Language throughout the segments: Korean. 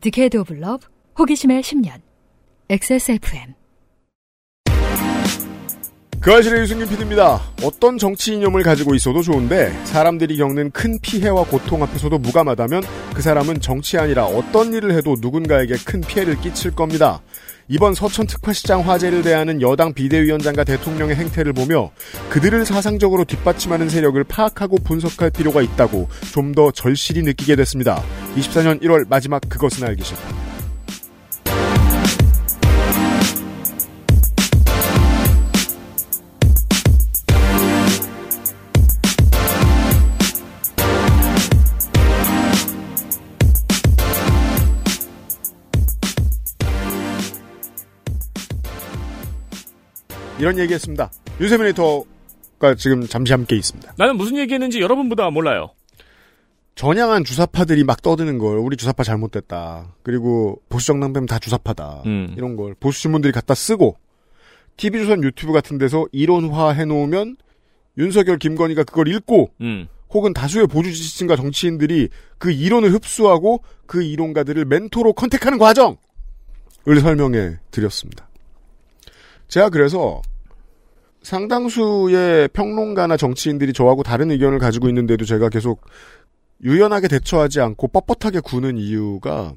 Decade of Love 호기심의 10년 XSFM 그알싫의 유승균 PD입니다. 어떤 정치 이념을 가지고 있어도 좋은데 사람들이 겪는 큰 피해와 고통 앞에서도 무감하다면 그 사람은 정치 아니라 어떤 일을 해도 누군가에게 큰 피해를 끼칠 겁니다. 이번 서천 특화시장 화재를 대하는 여당 비대위원장과 대통령의 행태를 보며 그들을 사상적으로 뒷받침하는 세력을 파악하고 분석할 필요가 있다고 좀 더 절실히 느끼게 됐습니다. 24년 1월 마지막 그것은 알기 싫다. 이런 얘기했습니다. 유세민 에디터가 지금 잠시 함께 있습니다. 나는 무슨 얘기했는지 여러분보다 몰라요. 전향한 주사파들이 막 떠드는 걸 우리 주사파 잘못됐다. 그리고 보수정당배면 다 주사파다. 음. 이런 걸 보수 신문들이 갖다 쓰고 TV조선 유튜브 같은 데서 이론화 해놓으면 윤석열 김건희가 그걸 읽고 음. 혹은 다수의 보수 지지층과 정치인들이 그 이론을 흡수하고 그 이론가들을 멘토로 컨택하는 과정을 설명해 드렸습니다. 제가 그래서 상당수의 평론가나 정치인들이 저하고 다른 의견을 가지고 있는데도 제가 계속 유연하게 대처하지 않고 뻣뻣하게 구는 이유가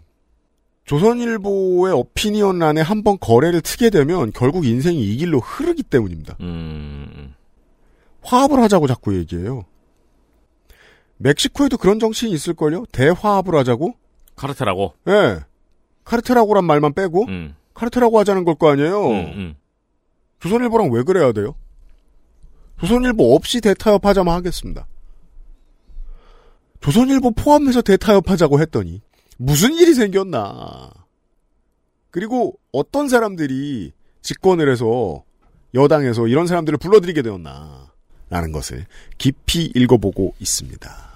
조선일보의 어피니언란에 한번 거래를 트게 되면 결국 인생이 이 길로 흐르기 때문입니다. 음. 화합을 하자고 자꾸 얘기해요. 멕시코에도 그런 정치인이 있을걸요? 대화합을 하자고? 카르텔하고. 예. 카르텔하고란 말만 빼고 음. 카르텔하고 하자는 걸 거 아니에요. 음, 음. 조선일보랑 왜 그래야 돼요? 조선일보 없이 대타협하자만 하겠습니다. 조선일보 포함해서 대타협하자고 했더니 무슨 일이 생겼나. 그리고 어떤 사람들이 집권을 해서 여당에서 이런 사람들을 불러들이게 되었나. 라는 것을 깊이 읽어보고 있습니다.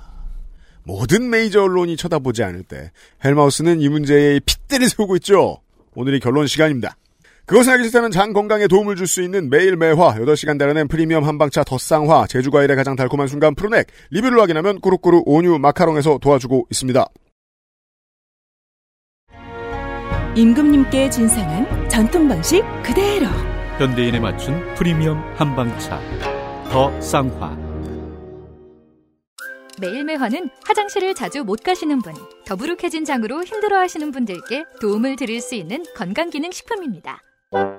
모든 메이저 언론이 쳐다보지 않을 때 헬마우스는 이 문제에 핏대를 세우고 있죠. 오늘이 결론 시간입니다. 그것은 알기 싫다는 장 건강에 도움을 줄 수 있는 매일 매화. 8시간 달아낸 프리미엄 한방차 덧쌍화. 제주과일의 가장 달콤한 순간 푸르넥. 리뷰를 확인하면 꾸루꾸루 온유 마카롱에서 도와주고 있습니다. 임금님께 진상한 전통 방식 그대로. 현대인에 맞춘 프리미엄 한방차. 더 쌍화. 매일매화는 화장실을 자주 못 가시는 분, 더부룩해진 장으로 힘들어하시는 분들께 도움을 드릴 수 있는 건강기능식품입니다.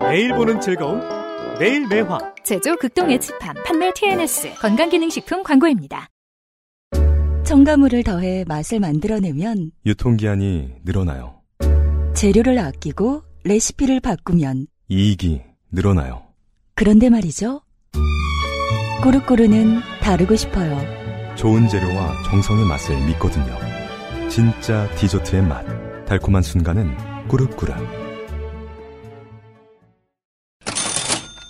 매일 보는 즐거움 매일 매화 제조 극동 에치팜 판매 TNS 건강기능식품 광고입니다. 첨가물을 더해 맛을 만들어내면 유통기한이 늘어나요. 재료를 아끼고 레시피를 바꾸면 이익이 늘어나요. 그런데 말이죠. 꼬르꼬르는 다르고 싶어요. 좋은 재료와 정성의 맛을 믿거든요. 진짜 디저트의 맛. 달콤한 순간은 꾸르꾸르.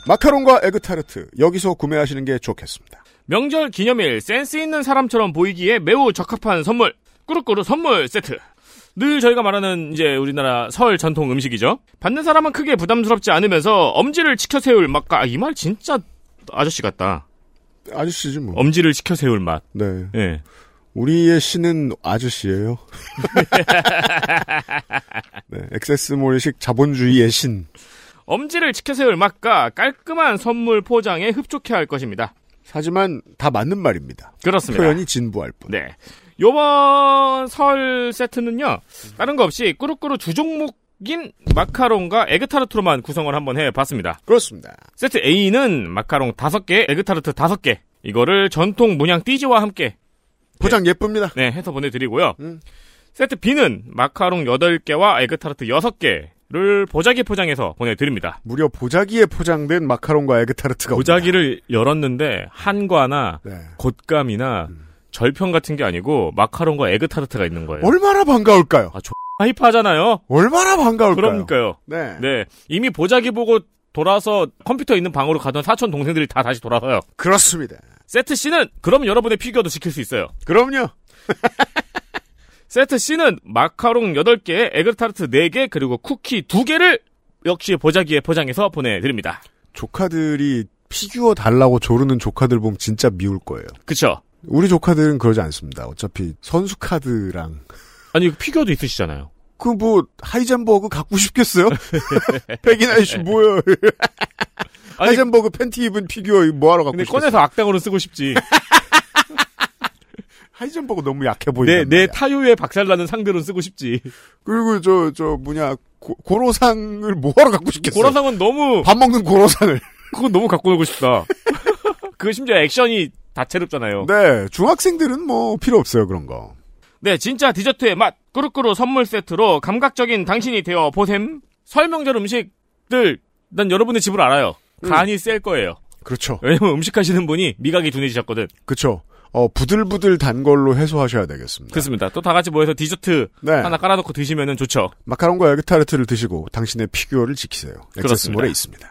마카롱과 에그타르트 여기서 구매하시는 게 좋겠습니다. 명절 기념일 센스 있는 사람처럼 보이기에 매우 적합한 선물. 꾸르꾸르 선물 세트. 늘 저희가 말하는 이제 우리나라 설 전통 음식이죠. 받는 사람은 크게 부담스럽지 않으면서 엄지를 치켜 세울 맛과 아, 이 말 진짜 아저씨 같다. 아저씨지 뭐. 엄지를 치켜 세울 맛. 네. 예. 우리의 신은 아저씨예요. 네, XS몰식 자본주의의 신. 엄지를 치켜 세울 맛과 깔끔한 선물 포장에 흡족해 할 것입니다. 하지만 다 맞는 말입니다. 그렇습니다. 표현이 진부할 뿐. 네. 요번 설 세트는요, 다른 거 없이 꾸루꾸루 두 종목 인 마카롱과 에그타르트로만 구성을 한번 해봤습니다. 그렇습니다. 세트 A는 마카롱 5개, 에그타르트 5개. 이거를 전통 문양 띠지와 함께 포장 예쁩니다. 네, 해서 보내드리고요. 음. 세트 B는 마카롱 8개와 에그타르트 6개 를 보자기 포장해서 보내드립니다. 무려 보자기에 포장된 마카롱과 에그타르트가 보자기를 열었는데 한과나 옵니다. 네. 곶감이나 절편 같은 게 아니고 마카롱과 에그타르트가 있는 거예요. 얼마나 반가울까요? 아, 하이파잖아요. 얼마나 반가울까요? 그러니까요. 네. 네. 이미 보자기 보고 돌아서 컴퓨터 있는 방으로 가던 사촌 동생들이 다 다시 돌아서요. 그렇습니다. 세트 C는 그럼 여러분의 피규어도 지킬 수 있어요. 그럼요. 세트 C는 마카롱 8개, 에그타르트 4개, 그리고 쿠키 2개를 역시 보자기에 포장해서 보내드립니다. 조카들이 피규어 달라고 조르는 조카들 보면 진짜 미울 거예요. 그쵸? 우리 조카들은 그러지 않습니다. 어차피 선수 카드랑 아니, 피규어도 있으시잖아요. 그 뭐 하이젠버그 갖고 싶겠어요? 백인 아저씨 뭐야? 하이젠버그 팬티 입은 피규어 뭐하러 갖고 싶겠어요? 꺼내서 악당으로 쓰고 싶지. 하이젠버그 너무 약해 보인다. 내, 내 타요에 박살나는 상대로 쓰고 싶지. 그리고 저 저 뭐냐 고, 고로상을 뭐하러 갖고 싶겠어요? 고로상은 너무, 밥 먹는 고로상을. 그거 너무 갖고 놀고 싶다. 그거 심지어 액션이 다채롭잖아요. 네, 중학생들은 뭐 필요 없어요 그런 거. 네, 진짜 디저트의 맛 꾸루꾸루 선물 세트로 감각적인 당신이 되어 보셈. 설명절 음식들 난 여러분의 집을 알아요. 간이 셀 거예요. 그렇죠. 왜냐면 음식 하시는 분이 미각이 둔해지셨거든. 그렇죠. 어 부들부들 단 걸로 해소하셔야 되겠습니다. 그렇습니다. 또 다 같이 모여서 디저트 네. 하나 깔아놓고 드시면은 좋죠. 마카롱과 에그타르트를 드시고 당신의 피규어를 지키세요. 액세스몰에 있습니다.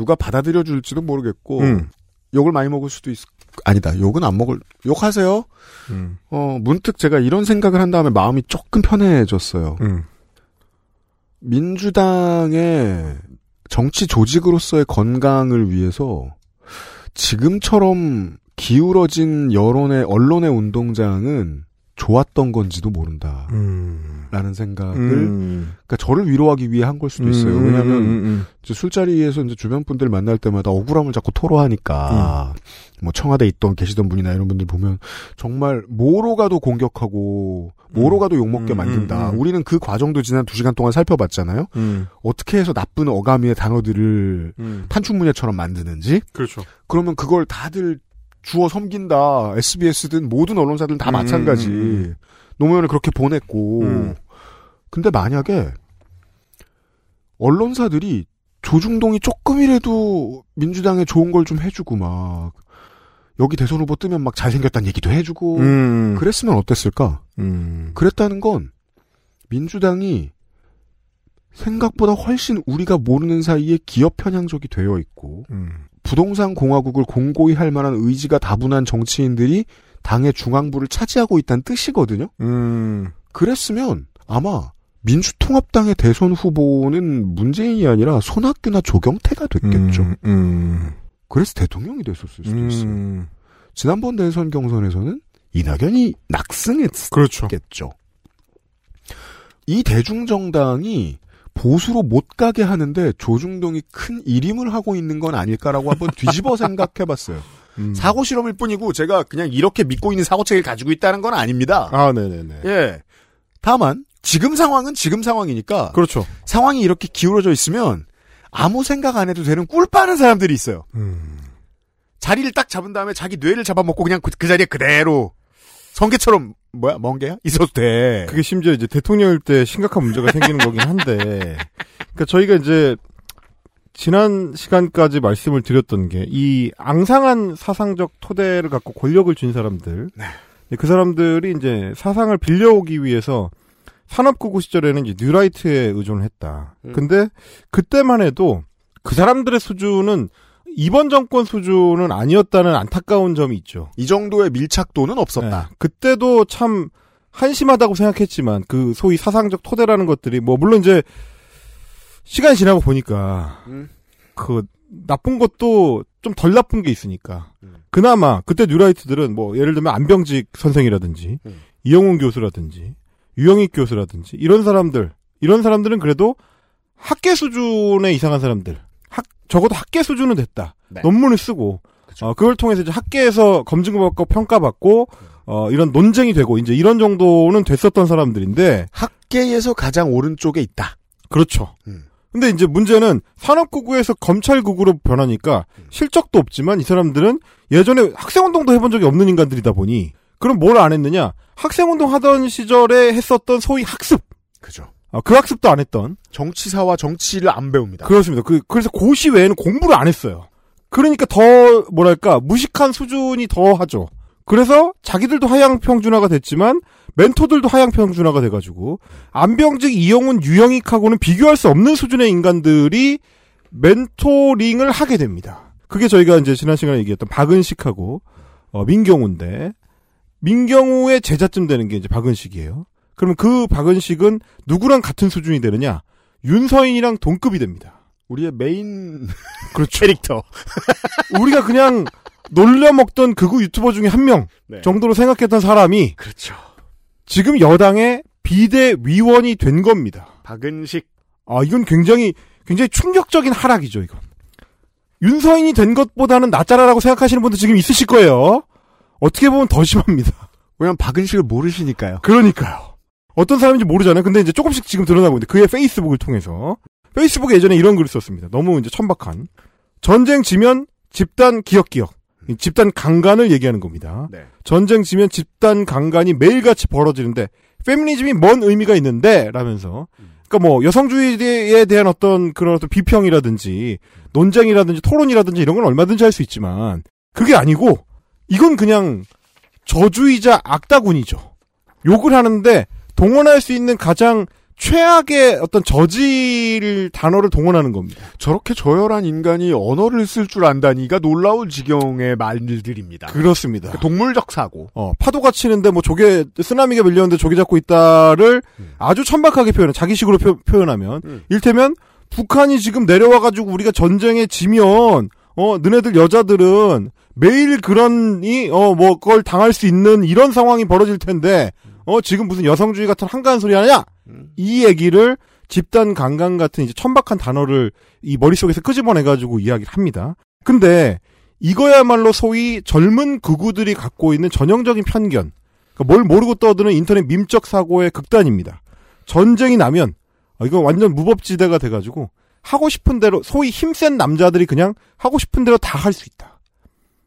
누가 받아들여 줄지도 모르겠고 음. 욕을 많이 먹을 수도 있. 아니다. 욕은 안 먹을. 욕하세요. 음. 어 문득 제가 이런 생각을 한 다음에 마음이 조금 편해졌어요. 음. 민주당의 정치 조직으로서의 건강을 위해서 지금처럼 기울어진 여론의 언론의 운동장은 좋았던 건지도 모른다 라는 음. 생각을 음. 그러니까 저를 위로하기 위해 한 걸 수도 있어요. 음, 왜냐하면 음, 음, 이제 술자리에서 이제 주변 분들 만날 때마다 억울함을 자꾸 토로하니까 뭐 청와대 있던 계시던 분이나 이런 분들 보면 정말 뭐로 가도 공격하고 뭐로 가도 욕먹게 음, 만든다. 음, 음. 우리는 그 과정도 지난 두 시간 동안 살펴봤잖아요. 음. 어떻게 해서 나쁜 어감의 단어들을 음. 탄축문예처럼 만드는지. 그렇죠 그러면 그걸 다들 주어 섬긴다. SBS든 모든 언론사들은 다 음, 마찬가지. 음, 음, 노무현을 그렇게 보냈고. 음. 근데 만약에 언론사들이 조중동이 조금이라도 민주당에 좋은 걸 좀 해주고 막 여기 대선 후보 뜨면 막 잘생겼다는 얘기도 해주고 음. 그랬으면 어땠을까? 음. 그랬다는 건 민주당이 생각보다 훨씬 우리가 모르는 사이에 기업 편향적이 되어 있고 음. 부동산 공화국을 공고히 할 만한 의지가 다분한 정치인들이 당의 중앙부를 차지하고 있다는 뜻이거든요. 음. 그랬으면 아마 민주통합당의 대선 후보는 문재인이 아니라 손학규나 조경태가 됐겠죠. 음. 음. 그래서 대통령이 됐었을 수도 있어요. 음. 지난번 대선 경선에서는 이낙연이 낙승했겠죠. 그렇죠. 이 대중정당이 보수로 못 가게 하는데 조중동이 큰 일임을 하고 있는 건 아닐까라고 한번 뒤집어 생각해 봤어요. 음. 사고 실험일 뿐이고 제가 그냥 이렇게 믿고 있는 사고책을 가지고 있다는 건 아닙니다. 아, 네네네. 예. 다만 지금 상황은 지금 상황이니까 그렇죠. 상황이 이렇게 기울어져 있으면 아무 생각 안 해도 되는 꿀 빠는 사람들이 있어요. 음. 자리를 딱 잡은 다음에 자기 뇌를 잡아먹고 그냥 그, 그 자리에 그대로 성게처럼 뭐야 멍게야 있어도 돼. 그게 심지어 이제 대통령일 때 심각한 문제가 생기는 거긴 한데, 그러니까 저희가 이제 지난 시간까지 말씀을 드렸던 게 이 앙상한 사상적 토대를 갖고 권력을 쥔 사람들, 네. 그 사람들이 이제 사상을 빌려오기 위해서 산업구구 시절에는 이제 뉴라이트에 의존을 했다. 음. 근데 그때만 해도 그 사람들의 수준은 이번 정권 수준은 아니었다는 안타까운 점이 있죠. 이 정도의 밀착도는 없었다. 네. 그때도 참 한심하다고 생각했지만 그 소위 사상적 토대라는 것들이 뭐 물론 이제 시간이 지나고 보니까 음. 그 나쁜 것도 좀 덜 나쁜 게 있으니까 음. 그나마 그때 뉴라이트들은 뭐 예를 들면 안병직 선생이라든지 음. 이영훈 교수라든지 유영익 교수라든지 이런 사람들 이런 사람들은 그래도 학계 수준의 이상한 사람들 학 적어도 학계 수준은 됐다 네. 논문을 쓰고 그쵸. 어, 그걸 통해서 이제 학계에서 검증받고 평가받고 어, 이런 논쟁이 되고 이제 이런 정도는 됐었던 사람들인데 학계에서 가장 오른쪽에 있다. 그렇죠. 음. 근데 이제 문제는 산업구구에서 검찰구구로 변하니까 음. 실적도 없지만 이 사람들은 예전에 학생운동도 해본 적이 없는 인간들이다 보니 그럼 뭘 안 했느냐? 학생운동 하던 시절에 했었던 소위 학습. 그죠. 아, 그 학습도 안 했던. 정치사와 정치를 안 배웁니다. 그렇습니다. 그, 그래서 고시 외에는 공부를 안 했어요. 그러니까 더, 뭐랄까, 무식한 수준이 더 하죠. 그래서 자기들도 하향평준화가 됐지만 멘토들도 하향평준화가 돼가지고 안병직, 이영훈, 유영익하고는 비교할 수 없는 수준의 인간들이 멘토링을 하게 됩니다. 그게 저희가 이제 지난 시간에 얘기했던 박은식하고 어, 민경우인데 민경우의 제자쯤 되는 게 이제 박은식이에요. 그러면 그 박은식은 누구랑 같은 수준이 되느냐? 윤서인이랑 동급이 됩니다. 우리의 메인 그렇죠. 캐릭터. 우리가 그냥 놀려 먹던 극우 유튜버 중에 한명 네. 정도로 생각했던 사람이 그렇죠. 지금 여당의 비대위원이 된 겁니다. 박은식. 아, 이건 굉장히, 굉장히 충격적인 하락이죠, 이건. 윤서인이 된 것보다는 낫자라라고 생각하시는 분도 지금 있으실 거예요. 어떻게 보면 더 심합니다. 왜냐면 박은식을 모르시니까요. 그러니까요. 어떤 사람인지 모르잖아요. 근데 이제 조금씩 지금 드러나고 있는데 그의 페이스북을 통해서 페이스북에 예전에 이런 글을 썼습니다. 너무 이제 천박한 전쟁 지면 집단 기억 기억 이 집단 강간을 얘기하는 겁니다. 네. 전쟁 지면 집단 강간이 매일같이 벌어지는데 페미니즘이 뭔 의미가 있는데 라면서 그러니까 뭐 여성주의에 대한 어떤 그런 어떤 비평이라든지 논쟁이라든지 토론이라든지 이런 건 얼마든지 할 수 있지만 그게 아니고 이건 그냥 저주의자 악다군이죠. 욕을 하는데 동원할 수 있는 가장 최악의 어떤 저질 단어를 동원하는 겁니다. 저렇게 저열한 인간이 언어를 쓸 줄 안다니가 놀라울 지경의 말들입니다. 그렇습니다. 동물적 사고. 어, 파도가 치는데 뭐 조개 쓰나미가 밀렸는데 조개 잡고 있다를 아주 천박하게 표현해 자기식으로 표, 현하면 음. 일테면 북한이 지금 내려와 가지고 우리가 전쟁에 지면 어 너네들 여자들은 매일 그런이 어 뭐 그걸 당할 수 있는 이런 상황이 벌어질 텐데 어 지금 무슨 여성주의 같은 한가한 소리 하냐 이 얘기를 집단 강간 같은 이제 천박한 단어를 이 머릿속에서 끄집어내 가지고 이야기를 합니다. 근데 이거야말로 소위 젊은 극우들이 갖고 있는 전형적인 편견. 그러니까 뭘 모르고 떠드는 인터넷 밈적 사고의 극단입니다. 전쟁이 나면 어, 이거 완전 무법지대가 돼 가지고 하고 싶은 대로 소위 힘센 남자들이 그냥 하고 싶은 대로 다 할 수 있다.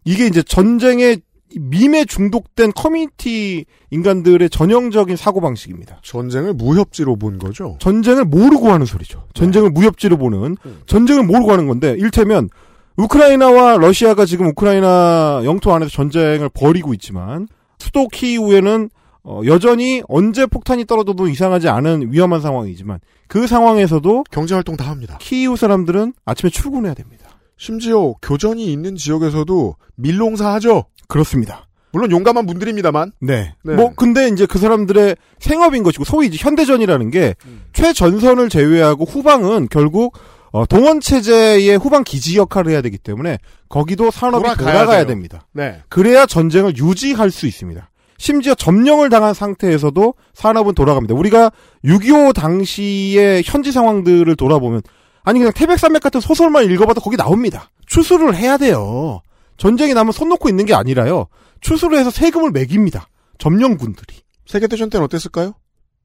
이게 이제 전쟁의 밈에 중독된 커뮤니티 인간들의 전형적인 사고 방식입니다. 전쟁을 무협지로 본 거죠. 전쟁을 모르고 하는 소리죠. 전쟁을 무협지로 보는 전쟁을 모르고 하는 건데 일테면 우크라이나와 러시아가 지금 우크라이나 영토 안에서 전쟁을 벌이고 있지만 수도 키이우에는 어, 여전히 언제 폭탄이 떨어져도 이상하지 않은 위험한 상황이지만 그 상황에서도 경제 활동 다 합니다. 키이우 사람들은 아침에 출근해야 됩니다. 심지어 교전이 있는 지역에서도 밀농사 하죠. 그렇습니다. 물론 용감한 분들입니다만. 네. 네. 뭐 근데 이제 그 사람들의 생업인 것이고 소위 이제 현대전이라는 게 최전선을 제외하고 후방은 결국 어, 동원 체제의 후방 기지 역할을 해야 되기 때문에 거기도 산업이 돌아가야 돌아가야. 됩니다. 네. 그래야 전쟁을 유지할 수 있습니다. 심지어 점령을 당한 상태에서도 산업은 돌아갑니다. 우리가 6.25 당시의 현지 상황들을 돌아보면 아니 그냥 태백산맥 같은 소설만 읽어봐도 거기 나옵니다. 추수를 해야 돼요. 전쟁이 나면 손 놓고 있는 게 아니라요. 추수를 해서 세금을 매깁니다. 점령군들이. 세계대전 때는 어땠을까요?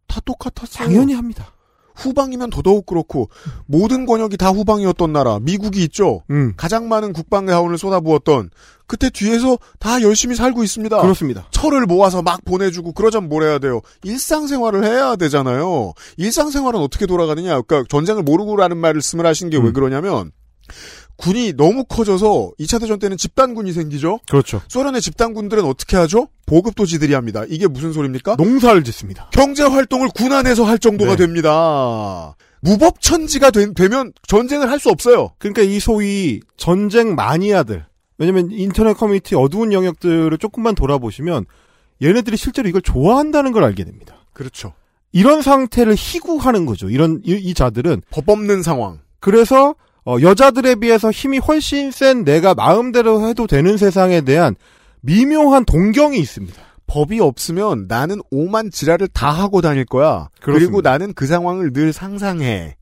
다 똑같았어요. 당연히 합니다. 후방이면 더더욱 그렇고 모든 권역이 다 후방이었던 나라 미국이 있죠. 음. 가장 많은 국방 자원을 쏟아부었던 그때 뒤에서 다 열심히 살고 있습니다. 그렇습니다. 철을 모아서 막 보내주고 그러자면 뭘 해야 돼요? 일상생활을 해야 되잖아요. 일상생활은 어떻게 돌아가느냐? 그러니까 전쟁을 모르고라는 말씀을 하신 게왜 음. 그러냐면 군이 너무 커져서 2차 대전 때는 집단군이 생기죠. 그렇죠. 소련의 집단군들은 어떻게 하죠? 보급도 지들이 합니다. 이게 무슨 소리입니까? 농사를 짓습니다. 경제 활동을 군 안에서 할 정도가 네. 됩니다. 무법천지가 된- 되면 전쟁을 할 수 없어요. 그러니까 이 소위 전쟁 마니아들. 왜냐면 인터넷 커뮤니티 어두운 영역들을 조금만 돌아보시면 얘네들이 실제로 이걸 좋아한다는 걸 알게 됩니다. 그렇죠. 이런 상태를 희구하는 거죠. 이런 이, 이 자들은 법 없는 상황. 그래서 어, 여자들에 비해서 힘이 훨씬 센 내가 마음대로 해도 되는 세상에 대한 미묘한 동경이 있습니다. 법이 없으면 나는 오만 지랄을 다 하고 다닐 거야. 그리고 그렇습니다. 나는 그 상황을 늘 상상해.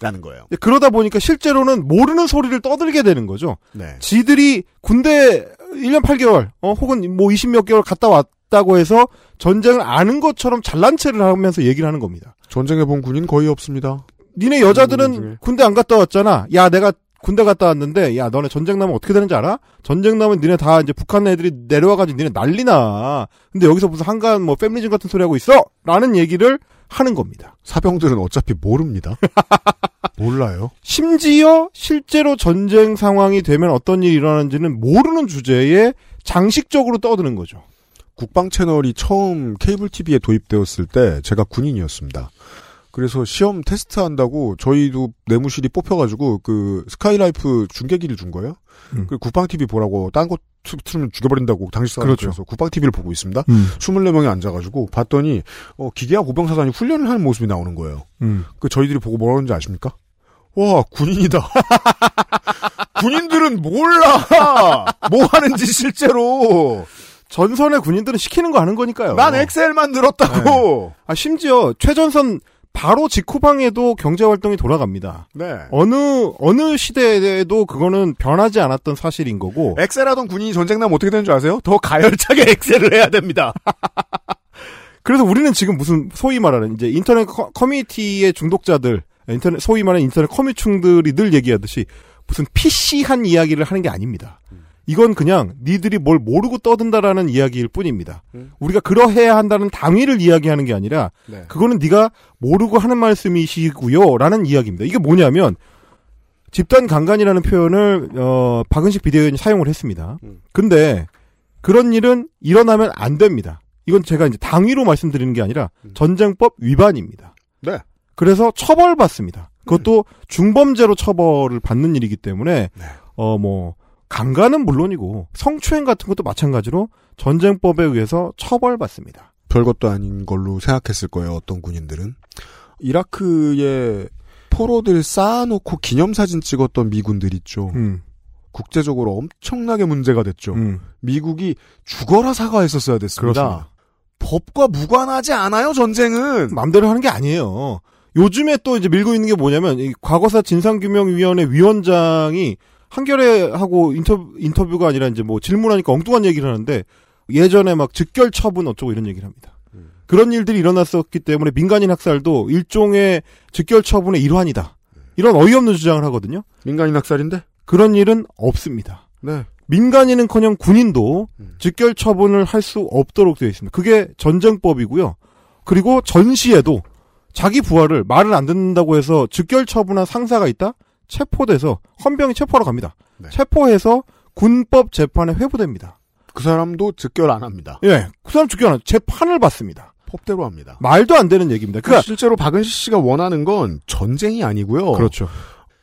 라는 거예요. 근데 그러다 보니까 실제로는 모르는 소리를 떠들게 되는 거죠. 네. 지들이 군대 1년 8개월, 어, 혹은 뭐 20몇 개월 갔다 왔다고 해서 전쟁을 아는 것처럼 잘난 체를 하면서 얘기를 하는 겁니다. 전쟁에 본 군인 거의 없습니다. 니네 군인 여자들은 중에. 군대 안 갔다 왔잖아. 야, 내가 군대 갔다 왔는데, 야, 너네 전쟁 나면 어떻게 되는지 알아? 전쟁 나면 니네 다 이제 북한 애들이 내려와가지고 니네 난리나. 근데 여기서 무슨 한간 뭐 페미니즘 같은 소리 하고 있어? 라는 얘기를 하는 겁니다. 사병들은 어차피 모릅니다. 몰라요. 심지어 실제로 전쟁 상황이 되면 어떤 일이 일어나는지는 모르는 주제에 장식적으로 떠드는 거죠. 국방 채널이 처음 케이블 TV에 도입되었을 때 제가 군인이었습니다. 그래서 시험 테스트 한다고 저희도 내무실이 뽑혀가지고 그 스카이라이프 중계기를 준 거예요. 음. 그 국방 TV 보라고 딴 거 틀으면 죽여버린다고 당시 사람 그렇죠. 그래서 국방 TV를 보고 있습니다. 음. 24명이 앉아가지고 봤더니 어, 기계화 보병사단이 훈련을 하는 모습이 나오는 거예요. 음. 그 저희들이 보고 뭐라는지 아십니까? 와 군인이다. 군인들은 몰라. 뭐 하는지 실제로. 전선의 군인들은 시키는 거 하는 거니까요. 난 엑셀만 늘었다고. 아, 심지어 최전선 바로 직후방에도 경제 활동이 돌아갑니다. 네. 어느 어느 시대에도 그거는 변하지 않았던 사실인 거고. 엑셀하던 군인이 전쟁 나면 어떻게 되는 줄 아세요? 더 가열차게 엑셀을 해야 됩니다. 그래서 우리는 지금 무슨 소위 말하는 이제 인터넷 커, 커뮤니티의 중독자들, 인터넷 소위 말하는 인터넷 커뮤충들이 늘 얘기하듯이 무슨 PC한 이야기를 하는 게 아닙니다. 이건 그냥 니들이 뭘 모르고 떠든다라는 이야기일 뿐입니다. 음. 우리가 그러해야 한다는 당위를 이야기하는 게 아니라 네. 그거는 네가 모르고 하는 말씀이시고요라는 이야기입니다. 이게 뭐냐면 집단 강간이라는 표현을 어 박은식 비대위원이 사용을 했습니다. 음. 근데 그런 일은 일어나면 안 됩니다. 이건 제가 이제 당위로 말씀드리는 게 아니라 전쟁법 위반입니다. 네. 그래서 처벌받습니다. 그것도 중범죄로 처벌을 받는 일이기 때문에 어뭐 강간은 물론이고 성추행 같은 것도 마찬가지로 전쟁법에 의해서 처벌받습니다. 별것도 아닌 걸로 생각했을 거예요. 어떤 군인들은 이라크에 포로들 쌓아놓고 기념사진 찍었던 미군들 있죠. 음. 국제적으로 엄청나게 문제가 됐죠. 음. 미국이 죽어라 사과했었어야 됐습니다. 그렇습니다. 법과 무관하지 않아요, 전쟁은. 마음대로 하는 게 아니에요. 요즘에 또 이제 밀고 있는 게 뭐냐면 이 과거사 진상규명위원회 위원장이 한겨레 하고 인터뷰, 인터뷰가 아니라 이제 뭐 질문하니까 엉뚱한 얘기를 하는데 예전에 막 즉결 처분 어쩌고 이런 얘기를 합니다. 그런 일들이 일어났었기 때문에 민간인 학살도 일종의 즉결 처분의 일환이다. 이런 어이없는 주장을 하거든요. 민간인 학살인데? 그런 일은 없습니다. 네. 민간인은커녕 군인도 즉결 처분을 할 수 없도록 되어 있습니다. 그게 전쟁법이고요. 그리고 전시에도 자기 부하를 말을 안 듣는다고 해서 즉결 처분한 상사가 있다? 체포돼서 헌병이 체포하러 갑니다. 체포해서 군법 재판에 회부됩니다. 그 사람도 즉결 안 합니다. 예, 그 사람 즉결 안 하죠. 재판을 받습니다. 법대로 합니다. 말도 안 되는 얘기입니다. 그러니까 그러니까 실제로 박은시 씨가 원하는 건 전쟁이 아니고요. 그렇죠.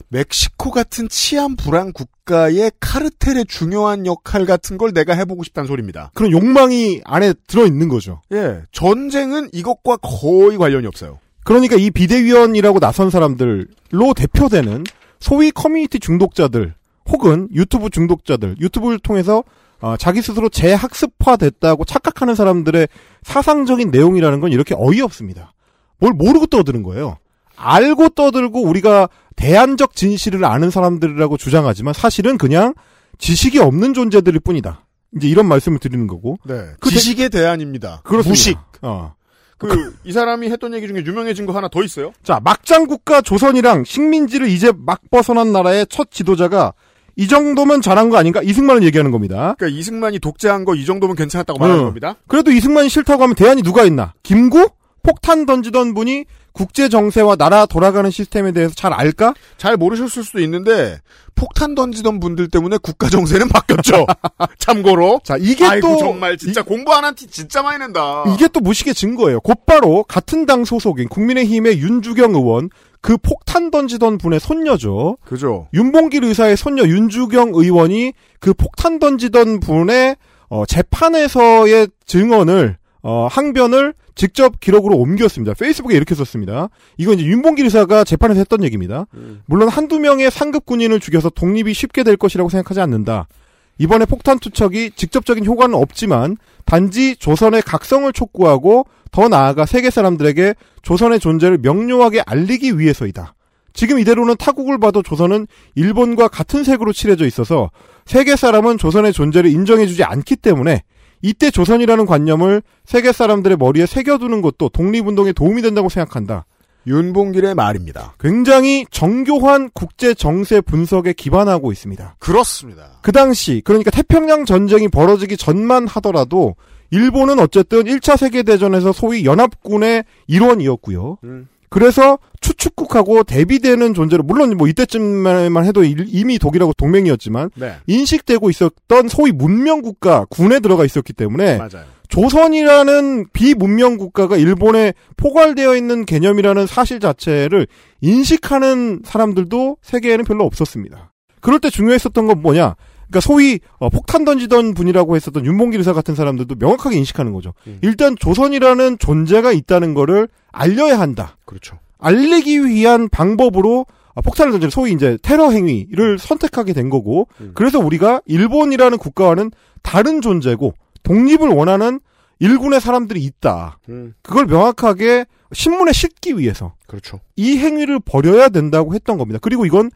멕시코 같은 치안 불안 국가의 카르텔의 중요한 역할 같은 걸 내가 해보고 싶다는 소리입니다. 그런 욕망이 안에 들어 있는 거죠. 예, 전쟁은 이것과 거의 관련이 없어요. 그러니까 이 비대위원이라고 나선 사람들로 대표되는 소위 커뮤니티 중독자들 혹은 유튜브 중독자들, 유튜브를 통해서 어, 자기 스스로 재학습화됐다고 착각하는 사람들의 사상적인 내용이라는 건 이렇게 어이없습니다. 뭘 모르고 떠드는 거예요. 알고 떠들고 우리가 대안적 진실을 아는 사람들이라고 주장하지만 사실은 그냥 지식이 없는 존재들일 뿐이다. 이제 이런 말씀을 드리는 거고. 네, 그 지식의 대 안입니다. 그렇습니다. 무식. 어. 그 이 사람이 했던 얘기 중에 유명해진 거 하나 더 있어요. 자, 막장 국가 조선이랑 식민지를 이제 막 벗어난 나라의 첫 지도자가 이 정도면 잘한 거 아닌가? 이승만을 얘기하는 겁니다. 그러니까 이승만이 독재한 거 이 정도면 괜찮았다고 말하는 응. 겁니다. 그래도 이승만이 싫다고 하면 대안이 누가 있나? 김구? 폭탄 던지던 분이 국제 정세와 나라 돌아가는 시스템에 대해서 잘 알까? 잘 모르셨을 수도 있는데 폭탄 던지던 분들 때문에 국가 정세는 바뀌었죠. 참고로. 자, 이게 아이고 또 정말 진짜 공부 안 한 티 진짜 많이 낸다. 이게 또 무식의 증거예요. 곧바로 같은 당 소속인 국민의힘의 윤주경 의원 그 폭탄 던지던 분의 손녀죠. 그죠. 윤봉길 의사의 손녀 윤주경 의원이 그 폭탄 던지던 분의 어, 재판에서의 증언을 어, 항변을 직접 기록으로 옮겼습니다. 페이스북에 이렇게 썼습니다. 이건 이제 윤봉길 의사가 재판에서 했던 얘기입니다. 물론 한두 명의 상급 군인을 죽여서 독립이 쉽게 될 것이라고 생각하지 않는다. 이번에 폭탄 투척이 직접적인 효과는 없지만 단지 조선의 각성을 촉구하고 더 나아가 세계 사람들에게 조선의 존재를 명료하게 알리기 위해서이다. 지금 이대로는 타국을 봐도 조선은 일본과 같은 색으로 칠해져 있어서 세계 사람은 조선의 존재를 인정해주지 않기 때문에 이때 조선이라는 관념을 세계 사람들의 머리에 새겨두는 것도 독립운동에 도움이 된다고 생각한다. 윤봉길의 말입니다. 굉장히 정교한 국제 정세 분석에 기반하고 있습니다. 그렇습니다. 그 당시 그러니까 태평양 전쟁이 벌어지기 전만 하더라도 일본은 어쨌든 1차 세계 대전에서 소위 연합군의 일원이었고요. 음. 그래서 추축국하고 대비되는 존재로 물론 뭐 이때쯤만 해도 일- 이미 독일하고 동맹이었지만 네. 인식되고 있었던 소위 문명 국가 군에 들어가 있었기 때문에 맞아요. 조선이라는 비문명 국가가 일본에 포괄되어 있는 개념이라는 사실 자체를 인식하는 사람들도 세계에는 별로 없었습니다. 그럴 때 중요했었던 건 뭐냐? 그러니까 소위 어, 폭탄 던지던 분이라고 했었던 윤봉길 의사 같은 사람들도 명확하게 인식하는 거죠. 음. 일단 조선이라는 존재가 있다는 거를 알려야 한다. 그렇죠. 알리기 위한 방법으로 아, 폭탄을 던지는 소위 이제 테러 행위를 선택하게 된 거고 음. 그래서 우리가 일본이라는 국가와는 다른 존재고 독립을 원하는 일군의 사람들이 있다. 음. 그걸 명확하게 신문에 싣기 위해서 그렇죠. 이 행위를 벌여야 된다고 했던 겁니다. 그리고 이건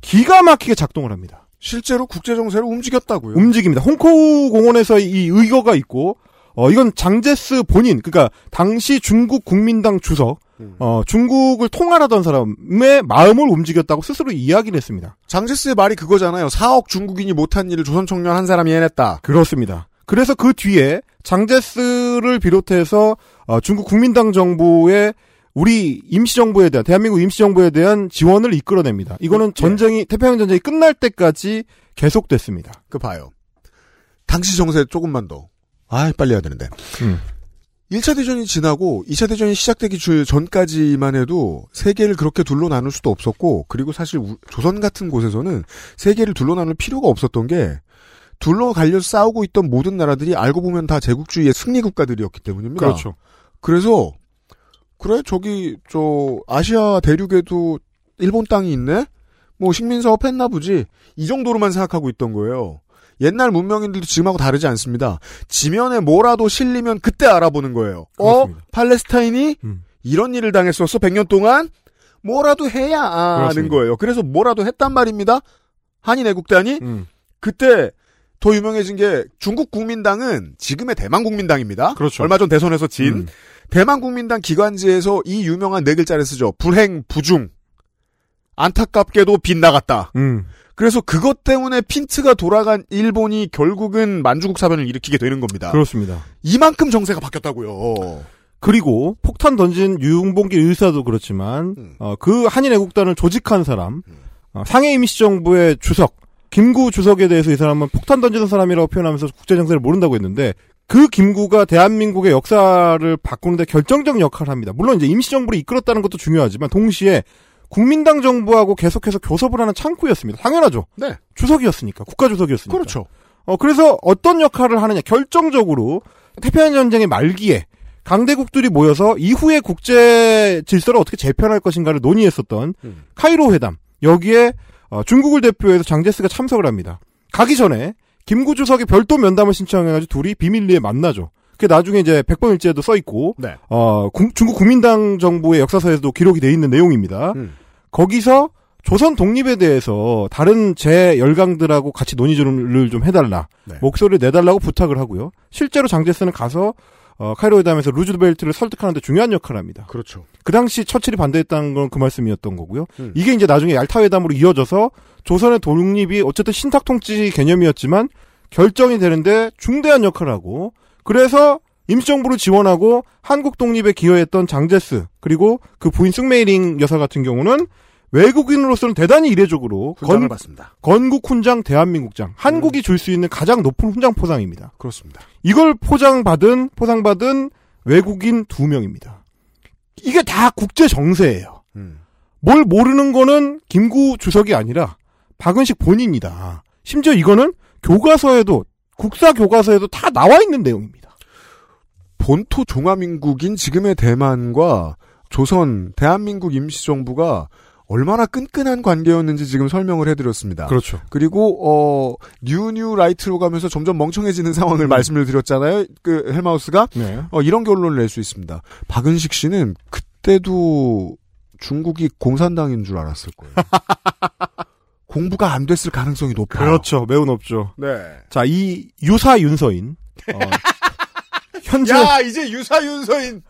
기가 막히게 작동을 합니다. 실제로 국제 정세를 움직였다고요. 움직입니다. 홍콩 공원에서 이 의거가 있고 어 이건 장제스 본인 그러니까 당시 중국 국민당 주석 음. 어 중국을 통할하던 사람의 마음을 움직였다고 스스로 이야기를 했습니다. 장제스의 말이 그거잖아요. 4억 중국인이 못한 일을 조선 청년 한 사람이 해냈다. 그렇습니다. 그래서 그 뒤에 장제스를 비롯해서 어, 중국 국민당 정부의 우리 임시정부에 대한 대한민국 임시정부에 대한 지원을 이끌어냅니다. 이거는 전쟁이 태평양 전쟁이 끝날 때까지 계속됐습니다. 그 봐요. 당시 정세 조금만 더. 아, 빨리 해야 되는데. 음. 1차 대전이 지나고 2차 대전이 시작되기 주- 전까지만 해도 세계를 그렇게 둘로 나눌 수도 없었고 그리고 사실 우- 조선 같은 곳에서는 세계를 둘로 나눌 필요가 없었던 게 둘로 갈려서 싸우고 있던 모든 나라들이 알고 보면 다 제국주의의 승리 국가들이었기 때문입니다. 그렇죠. 그래서 그래 저기 저 아시아 대륙에도 일본 땅이 있네. 뭐 식민 사업했나 보지. 이 정도로만 생각하고 있던 거예요. 옛날 문명인들도 지금하고 다르지 않습니다. 지면에 뭐라도 실리면 그때 알아보는 거예요. 그렇습니다. 어? 팔레스타인이 음. 이런 일을 당했었어. 100년 동안 뭐라도 해야 아는 그렇습니다. 거예요. 그래서 뭐라도 했단 말입니다. 한인 애국단이 음. 그때 더 유명해진 게 중국 국민당은 지금의 대만 국민당입니다. 그렇죠. 얼마 전 대선에서 진 음. 대만 국민당 기관지에서 이 유명한 네 글자를 쓰죠. 불행, 부중. 안타깝게도 빗나갔다. 음. 그래서 그것 때문에 핀트가 돌아간 일본이 결국은 만주국 사변을 일으키게 되는 겁니다. 그렇습니다. 이만큼 정세가 바뀌었다고요. 그리고 폭탄 던진 유흥봉기 의사도 그렇지만 음. 어, 그 한인 애국단을 조직한 사람 어, 상해 임시정부의 주석 김구 주석에 대해서 이 사람은 폭탄 던지는 사람이라고 표현하면서 국제 정세를 모른다고 했는데 그 김구가 대한민국의 역사를 바꾸는데 결정적 역할을 합니다. 물론 이제 임시정부를 이끌었다는 것도 중요하지만 동시에 국민당 정부하고 계속해서 교섭을 하는 창구였습니다. 당연하죠. 네. 주석이었으니까 국가 주석이었으니까. 그렇죠. 어, 그래서 어떤 역할을 하느냐. 결정적으로 태평양 전쟁의 말기에 강대국들이 모여서 이후의 국제 질서를 어떻게 재편할 것인가를 논의했었던 음. 카이로 회담. 여기에 어, 중국을 대표해서 장제스가 참석을 합니다. 가기 전에 김구 주석이 별도 면담을 신청해가지고 둘이 비밀리에 만나죠. 그게 나중에 이제 백번 일지에도 써 있고 네. 어, 국- 중국 국민당 정부의 역사서에도 기록이 돼 있는 내용입니다. 음. 거기서 조선 독립에 대해서 다른 제 열강들하고 같이 논의를 좀 해달라. 네. 목소리를 내달라고 부탁을 하고요. 실제로 장제스는 가서 어, 카이로 회담에서 루즈벨트를 설득하는데 중요한 역할을 합니다. 그렇죠. 그 당시 처칠이 반대했다는 건 그 말씀이었던 거고요. 음. 이게 이제 나중에 얄타 회담으로 이어져서 조선의 독립이 어쨌든 신탁 통치 개념이었지만 결정이 되는데 중대한 역할을 하고 그래서 임시정부를 지원하고 한국 독립에 기여했던 장제스 그리고 그 부인 승메이링 여사 같은 경우는 외국인으로서는 대단히 이례적으로 건, 받습니다. 건국 훈장 대한민국장 한국이 줄수 있는 가장 높은 훈장 포상입니다. 그렇습니다. 이걸 포장받은 포상받은 외국인 두 명입니다. 이게 다 국제 정세예요. 음. 뭘 모르는 거는 김구 주석이 아니라 박은식 본인이다. 심지어 이거는 교과서에도 국사 교과서에도 다 나와 있는 내용입니다. 본토 중화민국인 지금의 대만과 조선 대한민국 임시정부가 얼마나 끈끈한 관계였는지 지금 설명을 해드렸습니다. 그렇죠. 그리고 어 뉴뉴 라이트로 가면서 점점 멍청해지는 상황을 말씀을 드렸잖아요. 그 헬마우스가 네. 어, 이런 결론을 낼 수 있습니다. 박은식 씨는 그때도 중국이 공산당인 줄 알았을 거예요. 공부가 안 됐을 가능성이 높아요. 그렇죠. 매우 높죠. 네. 자, 이 유사 윤서인 어, 현재 야 이제 유사 윤서인.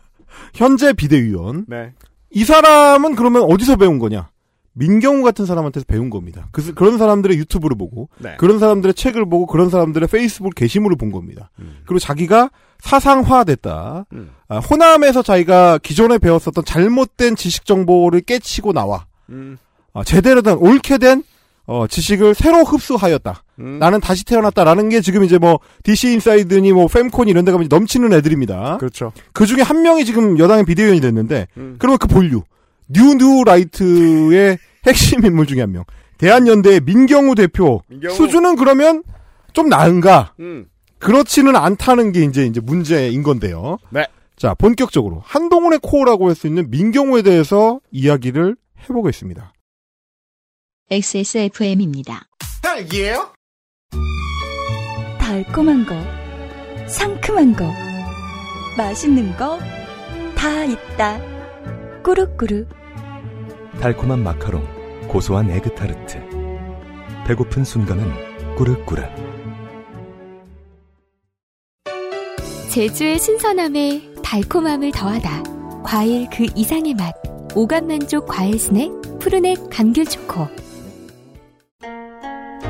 현재 비대위원 네. 이 사람은 그러면 어디서 배운 거냐? 민경우 같은 사람한테서 배운 겁니다. 그, 그런 사람들의 유튜브를 보고, 네. 그런 사람들의 책을 보고, 그런 사람들의 페이스북 게시물을 본 겁니다. 음. 그리고 자기가 사상화됐다. 음. 아, 호남에서 자기가 기존에 배웠었던 잘못된 지식 정보를 깨치고 나와. 음. 어, 제대로 된 옳게 된 어, 지식을 새로 흡수하였다. 음. 나는 다시 태어났다라는 게 지금 이제 뭐 DC 인사이드니 뭐 펨코 이런 데 가면 넘치는 애들입니다. 그렇죠. 그 중에 한 명이 지금 여당의 비대위원이 됐는데 음. 그러면 그 본류 뉴 뉴 라이트의 핵심 인물 중에 한 명. 대안연대의 민경우 대표 민경우. 수준은 그러면 좀 나은가? 음. 그렇지는 않다는 게 이제 이제 문제인 건데요. 네. 자, 본격적으로 한동훈의 코어라고 할 수 있는 민경우에 대해서 이야기를 해보겠습니다. XSFM입니다. 딸기예요? 달콤한 거, 상큼한 거, 맛있는 거 다 있다. 꾸룩꾸룩. 달콤한 마카롱, 고소한 에그타르트. 배고픈 순간은 꾸르꾸르. 제주의 신선함에 달콤함을 더하다. 과일 그 이상의 맛. 오감 만족 과일 스낵 푸르넥 감귤 초코.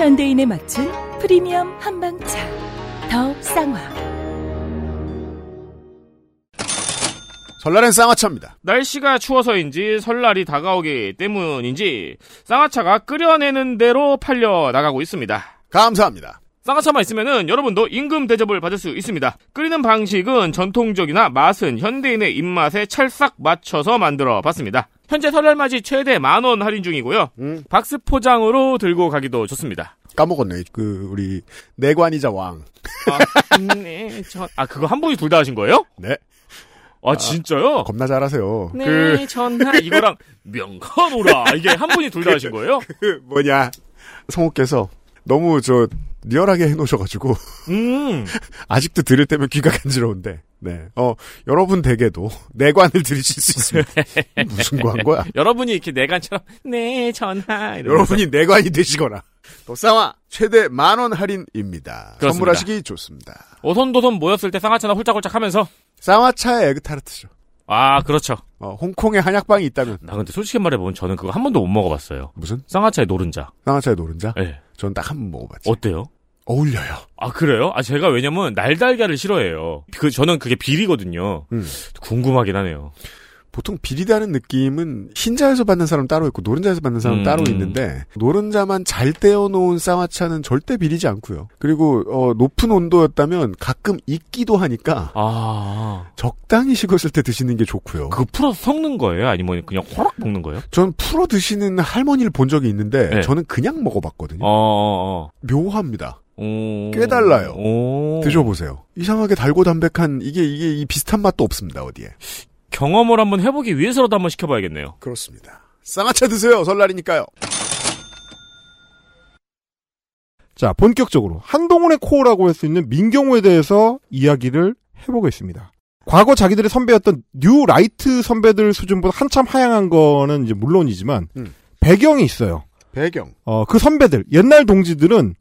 현대인에 맞춘 프리미엄 한방차. 더 쌍화. 설날엔 쌍화차입니다. 날씨가 추워서인지 설날이 다가오기 때문인지 쌍화차가 끓여내는 대로 팔려 나가고 있습니다. 감사합니다. 쌍화차만 있으면은 여러분도 임금 대접을 받을 수 있습니다. 끓이는 방식은 전통적이나 맛은 현대인의 입맛에 찰싹 맞춰서 만들어 봤습니다. 현재 설날맞이 최대 만 원 할인 중이고요. 음. 박스 포장으로 들고 가기도 좋습니다. 까먹었네. 그 우리 내관이자 왕. 아, 네, 저, 아 그거 한 분이 둘 다 하신 거예요? 네. 아, 진짜요? 겁나 잘하세요. 네, 그, 전하 이거랑 명카노라 이게 한 분이 둘 다 하신 거예요? 그 뭐냐 성우께서 너무 저 리얼하게 해놓으셔가지고 음, 아직도 들을 때면 귀가 간지러운데 네. 어 여러분 댁에도 내관을 들으실 수 있습니다. 무슨 광고야? 여러분이 이렇게 내관처럼 네 전하 이러면서. 여러분이 내관이 되시거나 또 쌍화 최대 만원 할인입니다. 그렇습니다. 선물하시기 좋습니다. 오손도손 모였을 때 쌍화차나 홀짝홀짝 하면서 쌍화차의 에그타르트죠. 아 그렇죠. 어, 홍콩에 한약방이 있다면 나 근데 솔직히 말해보면 저는 그거 한 번도 못 먹어봤어요. 무슨 쌍화차의 노른자. 쌍화차의 노른자? 네. 전 딱 한 번 먹어봤지. 어때요? 어울려요. 아 그래요? 아 제가 왜냐면 날달걀을 싫어해요. 그 저는 그게 비리거든요. 음. 궁금하긴 하네요. 보통 비리다는 느낌은 흰자에서 받는 사람 따로 있고 노른자에서 받는 사람 음, 따로 음. 있는데 노른자만 잘 떼어놓은 쌍화차는 절대 비리지 않고요. 그리고 어, 높은 온도였다면 가끔 익기도 하니까 아 적당히 식었을 때 드시는 게 좋고요. 그거 풀어서 섞는 거예요? 아니면 그냥 호락 먹는 거예요? 전 풀어 드시는 할머니를 본 적이 있는데 네. 저는 그냥 먹어봤거든요. 어, 어, 어. 묘합니다. 오. 꽤 달라요. 오. 드셔보세요. 이상하게 달고 담백한 이게 이게 이 비슷한 맛도 없습니다 어디에. 경험을 한번 해보기 위해서라도 한번 시켜봐야겠네요. 그렇습니다. 쌍화차 드세요. 설날이니까요. 자, 본격적으로 한동훈의 코어라고 할 수 있는 민경우에 대해서 이야기를 해보겠습니다. 과거 자기들의 선배였던 뉴 라이트 선배들 수준보다 한참 하향한 거는 이제 물론이지만 음. 배경이 있어요. 배경. 어, 그 선배들, 옛날 동지들은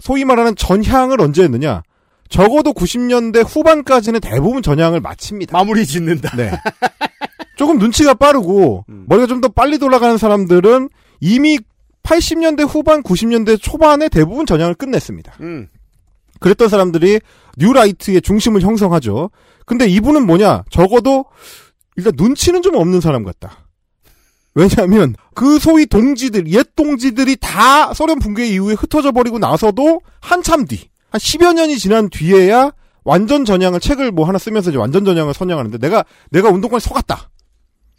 소위 말하는 전향을 언제 했느냐? 적어도 90년대 후반까지는 대부분 전향을 마칩니다. 마무리 짓는다. 네. 조금 눈치가 빠르고 음. 머리가 좀 더 빨리 돌아가는 사람들은 이미 80년대 후반, 90년대 초반에 대부분 전향을 끝냈습니다. 음. 그랬던 사람들이 뉴라이트의 중심을 형성하죠. 근데 이분은 뭐냐? 적어도 일단 눈치는 좀 없는 사람 같다. 왜냐하면 그 소위 동지들, 옛 동지들이 다 소련 붕괴 이후에 흩어져 버리고 나서도 한참 뒤, 한 10여 년이 지난 뒤에야 완전 전향을 책을 뭐 하나 쓰면서 이제 완전 전향을 선양하는데 내가 내가 운동권에 속았다.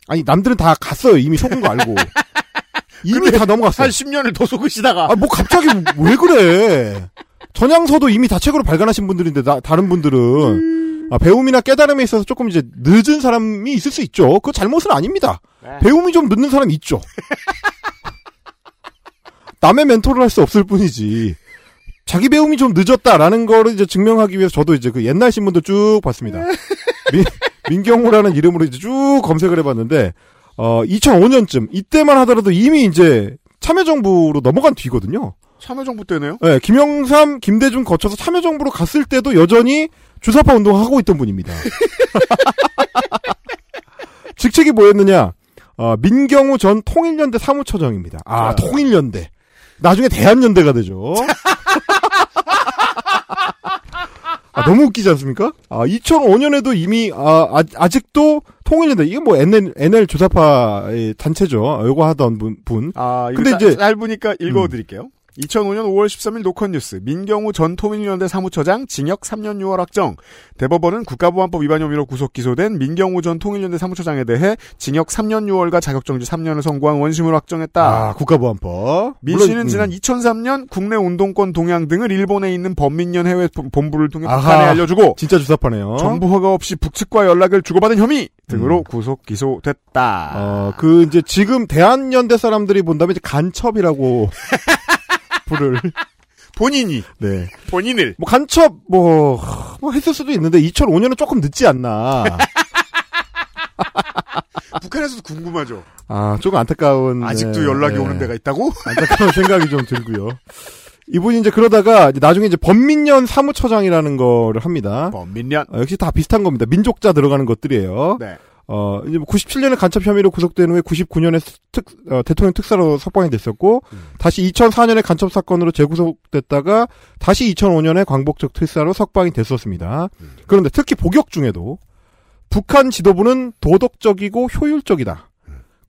아니 남들은 다 갔어요. 이미 속은 거 알고. 이미 다 넘어갔어요. 한 10년을 더 속으시다가 아, 뭐 갑자기 왜 그래? 전향서도 이미 다 책으로 발간하신 분들인데 나- 다른 분들은 아, 배움이나 깨달음에 있어서 조금 이제 늦은 사람이 있을 수 있죠. 그 잘못은 아닙니다. 네. 배움이 좀 늦는 사람이 있죠. 남의 멘토를 할 수 없을 뿐이지. 자기 배움이 좀 늦었다라는 거를 이제 증명하기 위해서 저도 이제 그 옛날 신문도 쭉 봤습니다. 민, 민경호라는 이름으로 이제 쭉 검색을 해봤는데, 어, 2005년쯤, 이때만 하더라도 이미 이제 참여정부로 넘어간 뒤거든요. 참여정부 때네요? 네, 김영삼, 김대중 거쳐서 참여정부로 갔을 때도 여전히 주사파 운동을 하고 있던 분입니다. 직책이 뭐였느냐? 어, 민경우 전 통일연대 사무처장입니다. 아, 통일연대. 나중에 대한연대가 되죠. 아, 너무 웃기지 않습니까? 아, 2005년에도 이미, 아, 아, 직도 통일연대, 이게 뭐 NL, NL 조사파의 단체죠. 요거 하던 분. 분. 아, 근데 이제- 음. 짧으니까 읽어드릴게요. 2005년 5월 13일 녹화뉴스 민경우 전 통일연대 사무처장 징역 3년 6월 확정 대법원은 국가보안법 위반 혐의로 구속 기소된 민경우 전 통일연대 사무처장에 대해 징역 3년 6월과 자격정지 3년을 선고한 원심을 확정했다. 아, 국가보안법. 민 물론, 씨는 음. 지난 2003년 국내 운동권 동향 등을 일본에 있는 범민련 해외 본부를 통해. 북한에 알려주고 진짜 주사파네요. 정부 허가 없이 북측과 연락을 주고받은 혐의 등으로 음. 구속 기소됐다. 어, 그, 이제 지금 대한연대 사람들이 본다면 이제 간첩이라고 부를. 본인이 네. 본인을 뭐 간첩, 뭐, 뭐 했을 수도 있는데 2005년은 조금 늦지 않나. 북한에서도 궁금하죠. 아, 조금 안타까운. 아직도 네, 연락이 네. 오는 데가 있다고? 안타까운 생각이 좀 들고요. 이분이 이제 그러다가 이제 나중에 이제 범민련 사무처장이라는 거를 합니다. 범민련. 어, 역시 다 비슷한 겁니다. 민족자 들어가는 것들이에요. 네. 어, 이제 97년에 간첩 혐의로 구속된 후에 99년에 특, 어, 대통령 특사로 석방이 됐었고, 다시 2004년에 간첩 사건으로 재구속됐다가, 다시 2005년에 광복적 특사로 석방이 됐었습니다. 그런데 특히 복역 중에도, 북한 지도부는 도덕적이고 효율적이다.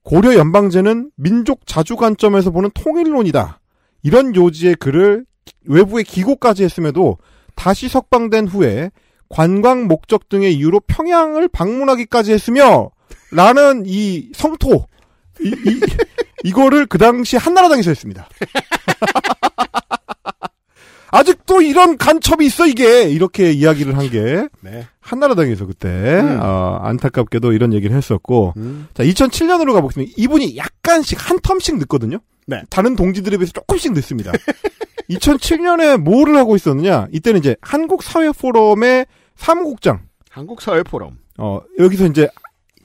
고려 연방제는 민족 자주 관점에서 보는 통일론이다. 이런 요지의 글을 외부에 기고까지 했음에도 다시 석방된 후에 관광 목적 등의 이유로 평양을 방문하기까지 했으며 라는 이 성토 이, 이, 이거를 그 당시 한나라당에서 했습니다. 아직도 이런 간첩이 있어 이게 이렇게 이야기를 한게 네. 한나라당에서 그때 음. 어, 안타깝게도 이런 얘기를 했었고 음. 자 2007년으로 가보겠습니다. 이분이 약간씩 한 텀씩 늦거든요. 네. 다른 동지들에 비해서 조금씩 늦습니다. 2007년에 뭐를 하고 있었느냐? 이때는 이제 한국 사회 포럼의 사무국장. 한국 사회 포럼. 어 여기서 이제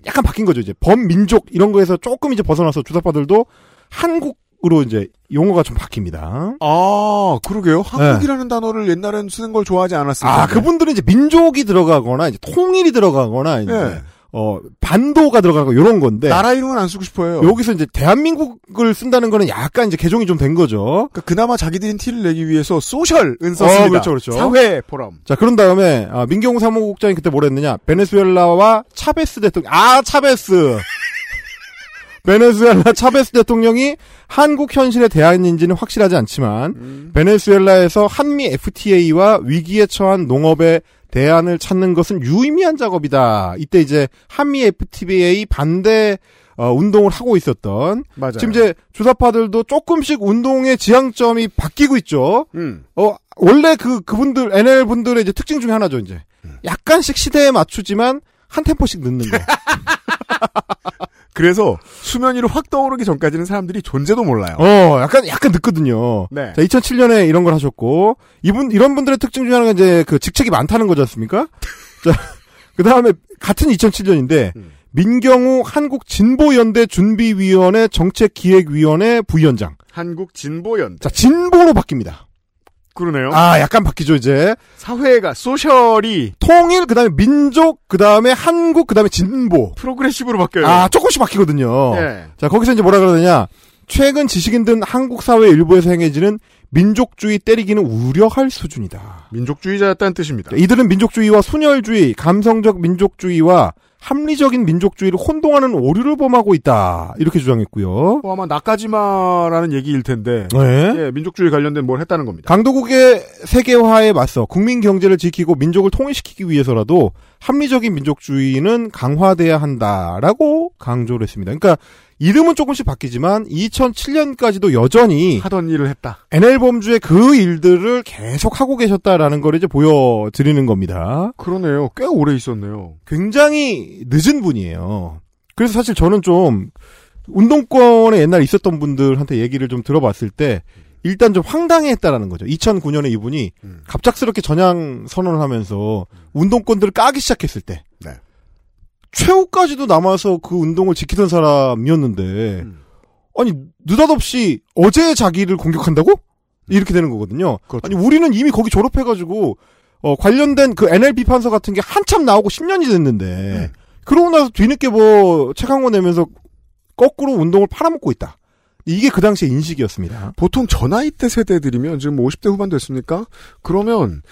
약간 바뀐 거죠. 이제 범민족 이런 거에서 조금 이제 벗어나서 주사파들도 한국으로 이제 용어가 좀 바뀝니다. 아, 그러게요. 한국이라는 단어를 옛날엔 쓰는 걸 좋아하지 텐데. 아 그분들은 이제 민족이 들어가거나 이제 통일이 들어가거나 이제 네. 어 반도가 들어가고 이런 건데 나라 이름은 안 쓰고 싶어요. 여기서 이제 대한민국을 쓴다는 거는 약간 이제 개종이 좀 된 거죠. 그러니까 그나마 자기들인 티를 내기 위해서 소셜은 썼습니다. 어, 그렇죠, 그렇죠. 사회 포럼. 자, 그런 다음에, 아, 민경우 사무국장이 그때 뭐라 했느냐. 베네수엘라와 차베스 대통령, 아, 차베스! 베네수엘라 차베스 대통령이 한국 현실에 대안인지는 확실하지 않지만, 음. 베네수엘라에서 한미 FTA와 위기에 처한 농업의 대안을 찾는 것은 유의미한 작업이다. 이때 이제 한미 FTA 반대 어, 운동을 하고 있었던 맞아요. 지금 이제 주사파들도 조금씩 운동의 지향점이 바뀌고 있죠. 음. 어, 원래 그, 그분들, NL 분들의 이제 특징 중에 하나죠, 이제. 약간씩 시대에 맞추지만, 한 템포씩 늦는 거. 그래서 수면 위로 확 떠오르기 전까지는 사람들이 존재도 몰라요. 어, 약간, 약간 늦거든요. 네. 자, 2007년에 이런 걸 하셨고, 이분, 이런 분들의 특징 중에 하나가 이제 그 직책이 많다는 거지 않습니까? 자, 그 다음에, 같은 2007년인데, 음. 민경우 한국 진보연대 준비위원회 정책기획위원회 부위원장. 한국 진보연. 자, 진보로 바뀝니다. 그러네요. 아, 약간 바뀌죠, 이제. 사회가 소셜이 통일, 그 다음에 민족, 그 다음에 한국, 그 다음에 진보. 프로그레시브로 바뀌어요. 아, 조금씩 바뀌거든요. 네. 자, 거기서 이제 뭐라 그러느냐. 최근 지식인 등 한국 사회 일부에서 행해지는 민족주의 때리기는 우려할 수준이다. 민족주의자였다는 뜻입니다. 이들은 민족주의와 순혈주의, 감성적 민족주의와 합리적인 민족주의를 혼동하는 오류를 범하고 있다. 이렇게 주장했고요. 뭐 아마 나까지마라는 얘기일 텐데 네. 예, 민족주의 관련된 뭘 했다는 겁니다. 강도국의 세계화에 맞서 국민 경제를 지키고 민족을 통일시키기 위해서라도 합리적인 민족주의는 강화돼야 한다라고 강조를 했습니다. 그러니까 이름은 조금씩 바뀌지만 2007년까지도 여전히 하던 일을 했다. NL 범주의 그 일들을 계속 하고 계셨다라는 걸 이제 보여드리는 겁니다. 그러네요. 꽤 오래 있었네요. 굉장히 늦은 분이에요. 그래서 사실 저는 좀 운동권에 옛날 있었던 분들한테 얘기를 좀 들어봤을 때 일단 좀 황당해했다라는 거죠. 2009년에 이분이 음. 갑작스럽게 전향 선언을 하면서 운동권들을 까기 시작했을 때 네. 최후까지도 남아서 그 운동을 지키던 사람이었는데 음. 아니 느닷없이 어제 자기를 공격한다고 이렇게 되는 거거든요. 그렇죠. 아니 우리는 이미 거기 졸업해가지고 어, 관련된 그 NL 비판서 같은 게 한참 나오고 10년이 됐는데 네. 그러고 나서 뒤늦게 뭐 책 한 권 내면서 거꾸로 운동을 팔아먹고 있다. 이게 그 당시의 인식이었습니다. 보통 저 나이 대 세대들이면 지금 50대 후반 됐습니까? 그러면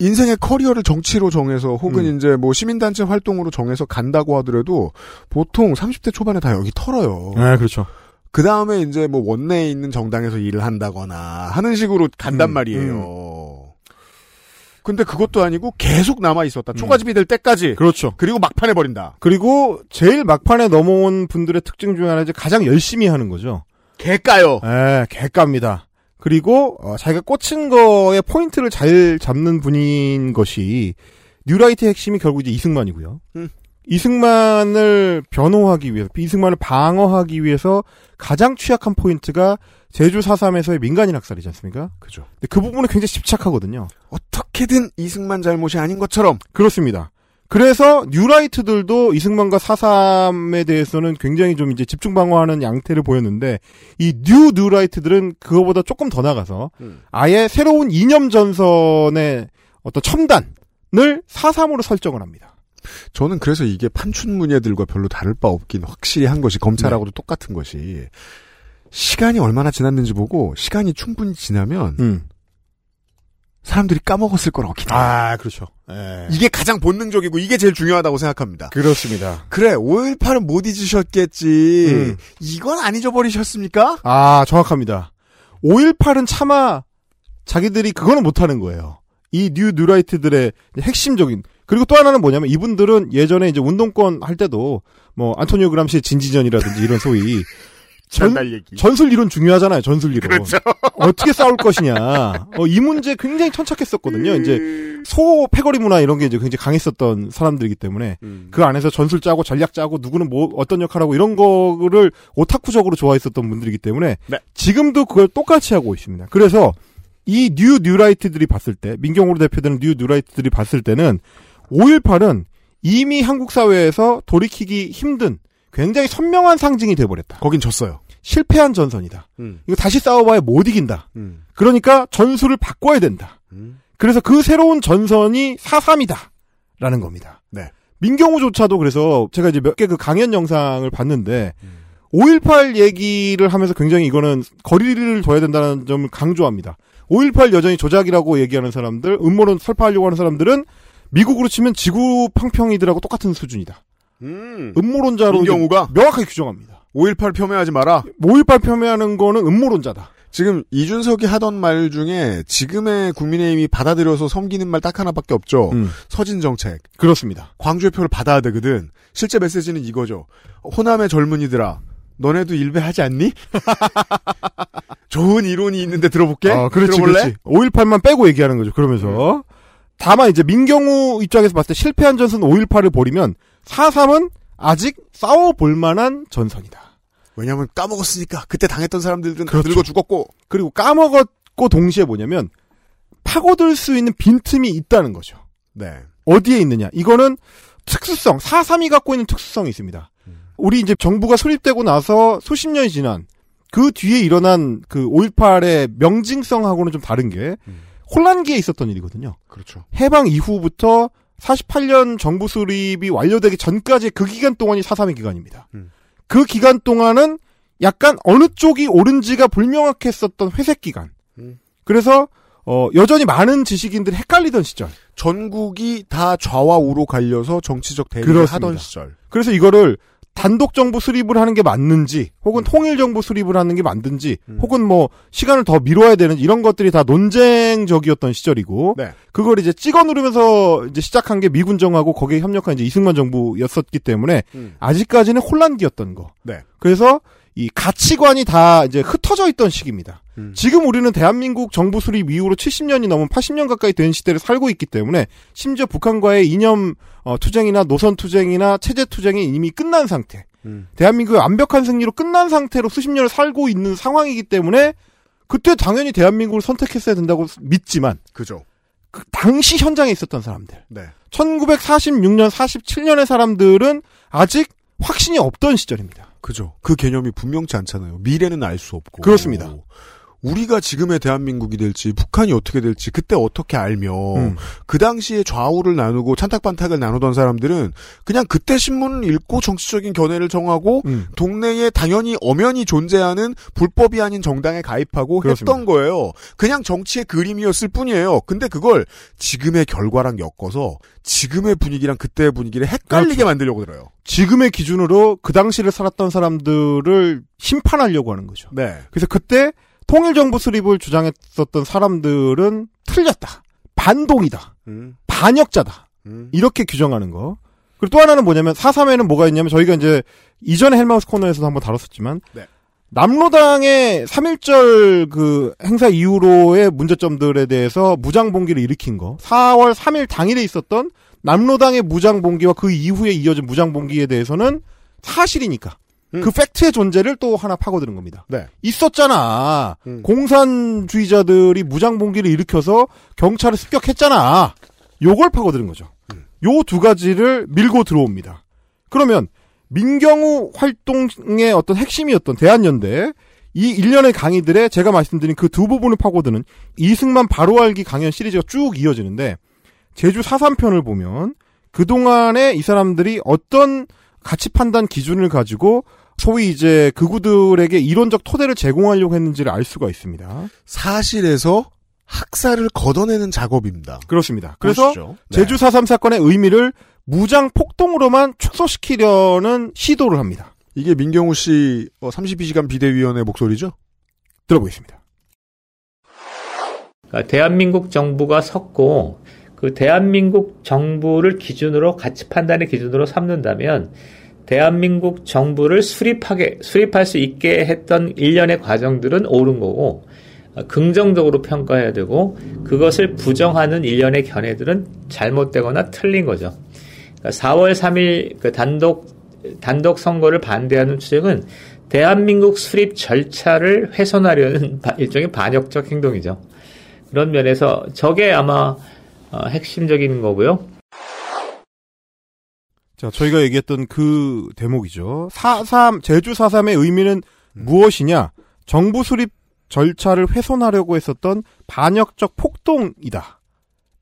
인생의 커리어를 정치로 정해서 혹은 음. 이제 뭐 시민단체 활동으로 정해서 간다고 하더라도 보통 30대 초반에 다 여기 털어요. 네, 그렇죠. 그 다음에 이제 뭐 원내에 있는 정당에서 일을 한다거나 하는 식으로 간단 음, 말이에요. 근데 그것도 아니고 계속 남아 있었다. 초가집이 될 때까지. 그렇죠. 그리고 막판에 버린다. 그리고 제일 막판에 넘어온 분들의 특징 중에 하나 이제 가장 열심히 하는 거죠. 개값요. 예, 개값니다. 그리고 어, 자기가 꽂힌 거에 포인트를 잘 잡는 분인 것이 뉴라이트의 핵심이 결국 이제 이승만이고요. 음. 이승만을 변호하기 위해서, 이승만을 방어하기 위해서 가장 취약한 포인트가 제주 4.3에서의 민간인 학살이지 않습니까? 그죠. 근데 그 부분에 굉장히 집착하거든요. 어떻게든 이승만 잘못이 아닌 것처럼. 그렇습니다. 그래서 뉴라이트들도 이승만과 4.3에 대해서는 굉장히 좀 이제 집중 방어하는 양태를 보였는데 이 뉴 뉴라이트들은 그거보다 조금 더 나가서 음. 아예 새로운 이념 전선의 어떤 첨단을 4.3으로 설정을 합니다. 저는 그래서 이게 판춘문예들과 별로 다를 바 없긴 확실히 한 것이 검찰하고도 똑같은 것이 시간이 얼마나 지났는지 보고 시간이 충분히 지나면 음. 사람들이 까먹었을 거라고 기대해요. 아, 그렇죠. 예. 이게 가장 본능적이고 이게 제일 중요하다고 생각합니다. 그렇습니다. 그래 5.18은 못 잊으셨겠지. 음. 이건 안 잊어버리셨습니까? 아, 정확합니다. 5.18은 차마 자기들이 그거는 못하는 거예요. 이 뉴 뉴라이트들의 핵심적인 그리고 또 하나는 뭐냐면 이분들은 예전에 이제 운동권 할 때도 뭐 안토니오 그람시의 진지전이라든지 이런 소위 전, 얘기. 전술 이론 중요하잖아요. 전술 이론. 그렇죠. 어떻게 싸울 것이냐. 어, 이 문제 굉장히 천착했었거든요. 이제 소 패거리 문화 이런 게 이제 굉장히 강했었던 사람들이기 때문에 음. 그 안에서 전술 짜고 전략 짜고 누구는 뭐 어떤 역할하고 이런 거를 오타쿠적으로 좋아했었던 분들이기 때문에 네. 지금도 그걸 똑같이 하고 있습니다. 그래서 이 뉴 뉴라이트들이 봤을 때 민경우로 대표되는 뉴 뉴라이트들이 봤을 때는 5.18은 이미 한국 사회에서 돌이키기 힘든 굉장히 선명한 상징이 돼버렸다. 거긴 졌어요. 실패한 전선이다. 음. 이거 다시 싸워봐야 못 이긴다. 음. 그러니까 전술을 바꿔야 된다. 음. 그래서 그 새로운 전선이 4.3이다. 라는 겁니다. 네. 민경우조차도 그래서 제가 이제 몇 개 그 강연 영상을 봤는데 5.18 얘기를 하면서 굉장히 이거는 거리를 둬야 된다는 점을 강조합니다. 5.18 여전히 조작이라고 얘기하는 사람들, 음모론 설파하려고 하는 사람들은 미국으로 치면 지구 평평이들하고 똑같은 수준이다. 음. 음모론자로 민경우가? 이제 명확하게 규정합니다. 5.18 폄훼하지 마라. 5.18 폄훼하는 거는 음모론자다. 지금 이준석이 하던 말 중에 지금의 국민의힘이 받아들여서 섬기는 말 딱 하나밖에 없죠. 음. 서진 정책. 그렇습니다. 광주의 표를 받아야 되거든. 실제 메시지는 이거죠. 호남의 젊은이들아, 너네도 일배하지 않니? 좋은 이론이 있는데 들어볼게. 어, 그렇지, 들어볼래? 그렇지. 5.18만 빼고 얘기하는 거죠. 그러면서. 다만 이제 민경우 입장에서 봤을 때 실패한 전선 5.18을 버리면 4.3은 아직 싸워볼 만한 전선이다. 왜냐면 까먹었으니까 그때 당했던 사람들은 다 그렇죠. 늙어 죽었고 그리고 까먹었고 동시에 뭐냐면 파고들 수 있는 빈틈이 있다는 거죠. 네. 어디에 있느냐? 이거는 특수성, 4.3이 갖고 있는 특수성이 있습니다. 우리 이제 정부가 수립되고 나서 수십 년이 지난 그 뒤에 일어난 그 5.18의 명징성하고는 좀 다른 게 혼란기에 있었던 일이거든요. 그렇죠. 해방 이후부터 48년 정부 수립이 완료되기 전까지 그 기간 동안이 4.3의 기간입니다. 음. 그 기간 동안은 약간 어느 쪽이 옳은지가 불명확했었던 회색 기간. 음. 그래서 어, 여전히 많은 지식인들이 헷갈리던 시절. 전국이 다 좌와 우로 갈려서 정치적 대립을 그렇습니다. 하던 시절. 그래서 이거를 단독 정부 수립을 하는 게 맞는지 혹은 통일 정부 수립을 하는 게 맞는지 혹은 뭐 시간을 더 미뤄야 되는 이런 것들이 다 논쟁적이었던 시절이고 네. 그걸 이제 찍어 누르면서 이제 시작한 게 미군 정하고 거기에 협력한 이제 이승만 정부였었기 때문에 음. 아직까지는 혼란기였던 거. 네. 그래서 이 가치관이 다 이제 흩어져 있던 시기입니다. 음. 지금 우리는 대한민국 정부 수립 이후로 70년이 넘은 80년 가까이 된 시대를 살고 있기 때문에 심지어 북한과의 이념 어, 투쟁이나 노선 투쟁이나 체제 투쟁이 이미 끝난 상태. 음. 대한민국의 완벽한 승리로 끝난 상태로 수십 년을 살고 있는 상황이기 때문에 그때 당연히 대한민국을 선택했어야 된다고 믿지만 그죠. 그 당시 현장에 있었던 사람들. 네. 1946년, 47년의 사람들은 아직 확신이 없던 시절입니다. 그죠. 그 개념이 분명치 않잖아요. 미래는 알 수 없고. 그렇습니다. 우리가 지금의 대한민국이 될지 북한이 어떻게 될지 그때 어떻게 알며 음. 그 당시에 좌우를 나누고 찬탁반탁을 나누던 사람들은 그냥 그때 신문을 읽고 정치적인 견해를 정하고 음. 동네에 당연히 엄연히 존재하는 불법이 아닌 정당에 가입하고 그렇습니다. 했던 거예요. 그냥 정치의 그림이었을 뿐이에요. 근데 그걸 지금의 결과랑 엮어서 지금의 분위기랑 그때의 분위기를 헷갈리게 그렇죠. 만들려고 들어요. 지금의 기준으로 그 당시를 살았던 사람들을 심판하려고 하는 거죠. 네. 그래서 그때 통일정부 수립을 주장했었던 사람들은 틀렸다. 반동이다. 음. 반역자다. 음. 이렇게 규정하는 거. 그리고 또 하나는 뭐냐면 4.3에는 뭐가 있냐면 저희가 이제 이전에 헬마우스 코너에서도 한번 다뤘었지만 네. 남로당의 3.1절 그 행사 이후로의 문제점들에 대해서 무장봉기를 일으킨 거. 4월 3일 당일에 있었던 남로당의 무장봉기와 그 이후에 이어진 무장봉기에 대해서는 사실이니까. 그 팩트의 존재를 또 하나 파고드는 겁니다. 네. 있었잖아. 공산주의자들이 무장봉기를 일으켜서 경찰을 습격했잖아. 요걸 파고드는 거죠. 요두 가지를 밀고 들어옵니다. 그러면 민경우 활동의 어떤 핵심이었던 대한연대 이 일련의 강의들에 제가 말씀드린 그 두 부분을 파고드는 이승만 바로 알기 강연 시리즈가 쭉 이어지는데 제주 4.3편을 보면 그동안에 이 사람들이 어떤 가치 판단 기준을 가지고 소위 이제 그구들에게 이론적 토대를 제공하려고 했는지를 알 수가 있습니다. 사실에서 학살을 걷어내는 작업입니다. 그렇습니다. 그래서. 네. 제주 4.3 사건의 의미를 무장 폭동으로만 축소시키려는 시도를 합니다. 이게 민경우 씨 32시간 비대위원회 목소리죠? 들어보겠습니다. 그러니까 대한민국 정부가 섰고 그 대한민국 정부를 기준으로 가치 판단의 기준으로 삼는다면 대한민국 정부를 수립하게 수립할 수 있게 했던 일련의 과정들은 옳은 거고 어, 긍정적으로 평가해야 되고 그것을 부정하는 일련의 견해들은 잘못되거나 틀린 거죠. 그러니까 4월 3일 그 단독 단독 선거를 반대하는 추정은 대한민국 수립 절차를 훼손하려는 바- 일종의 반역적 행동이죠. 그런 면에서 저게 아마 어, 핵심적인 거고요. 자, 저희가 얘기했던 그 대목이죠. 4.3, 제주 4.3의 의미는 무엇이냐? 정부 수립 절차를 훼손하려고 했었던 반역적 폭동이다.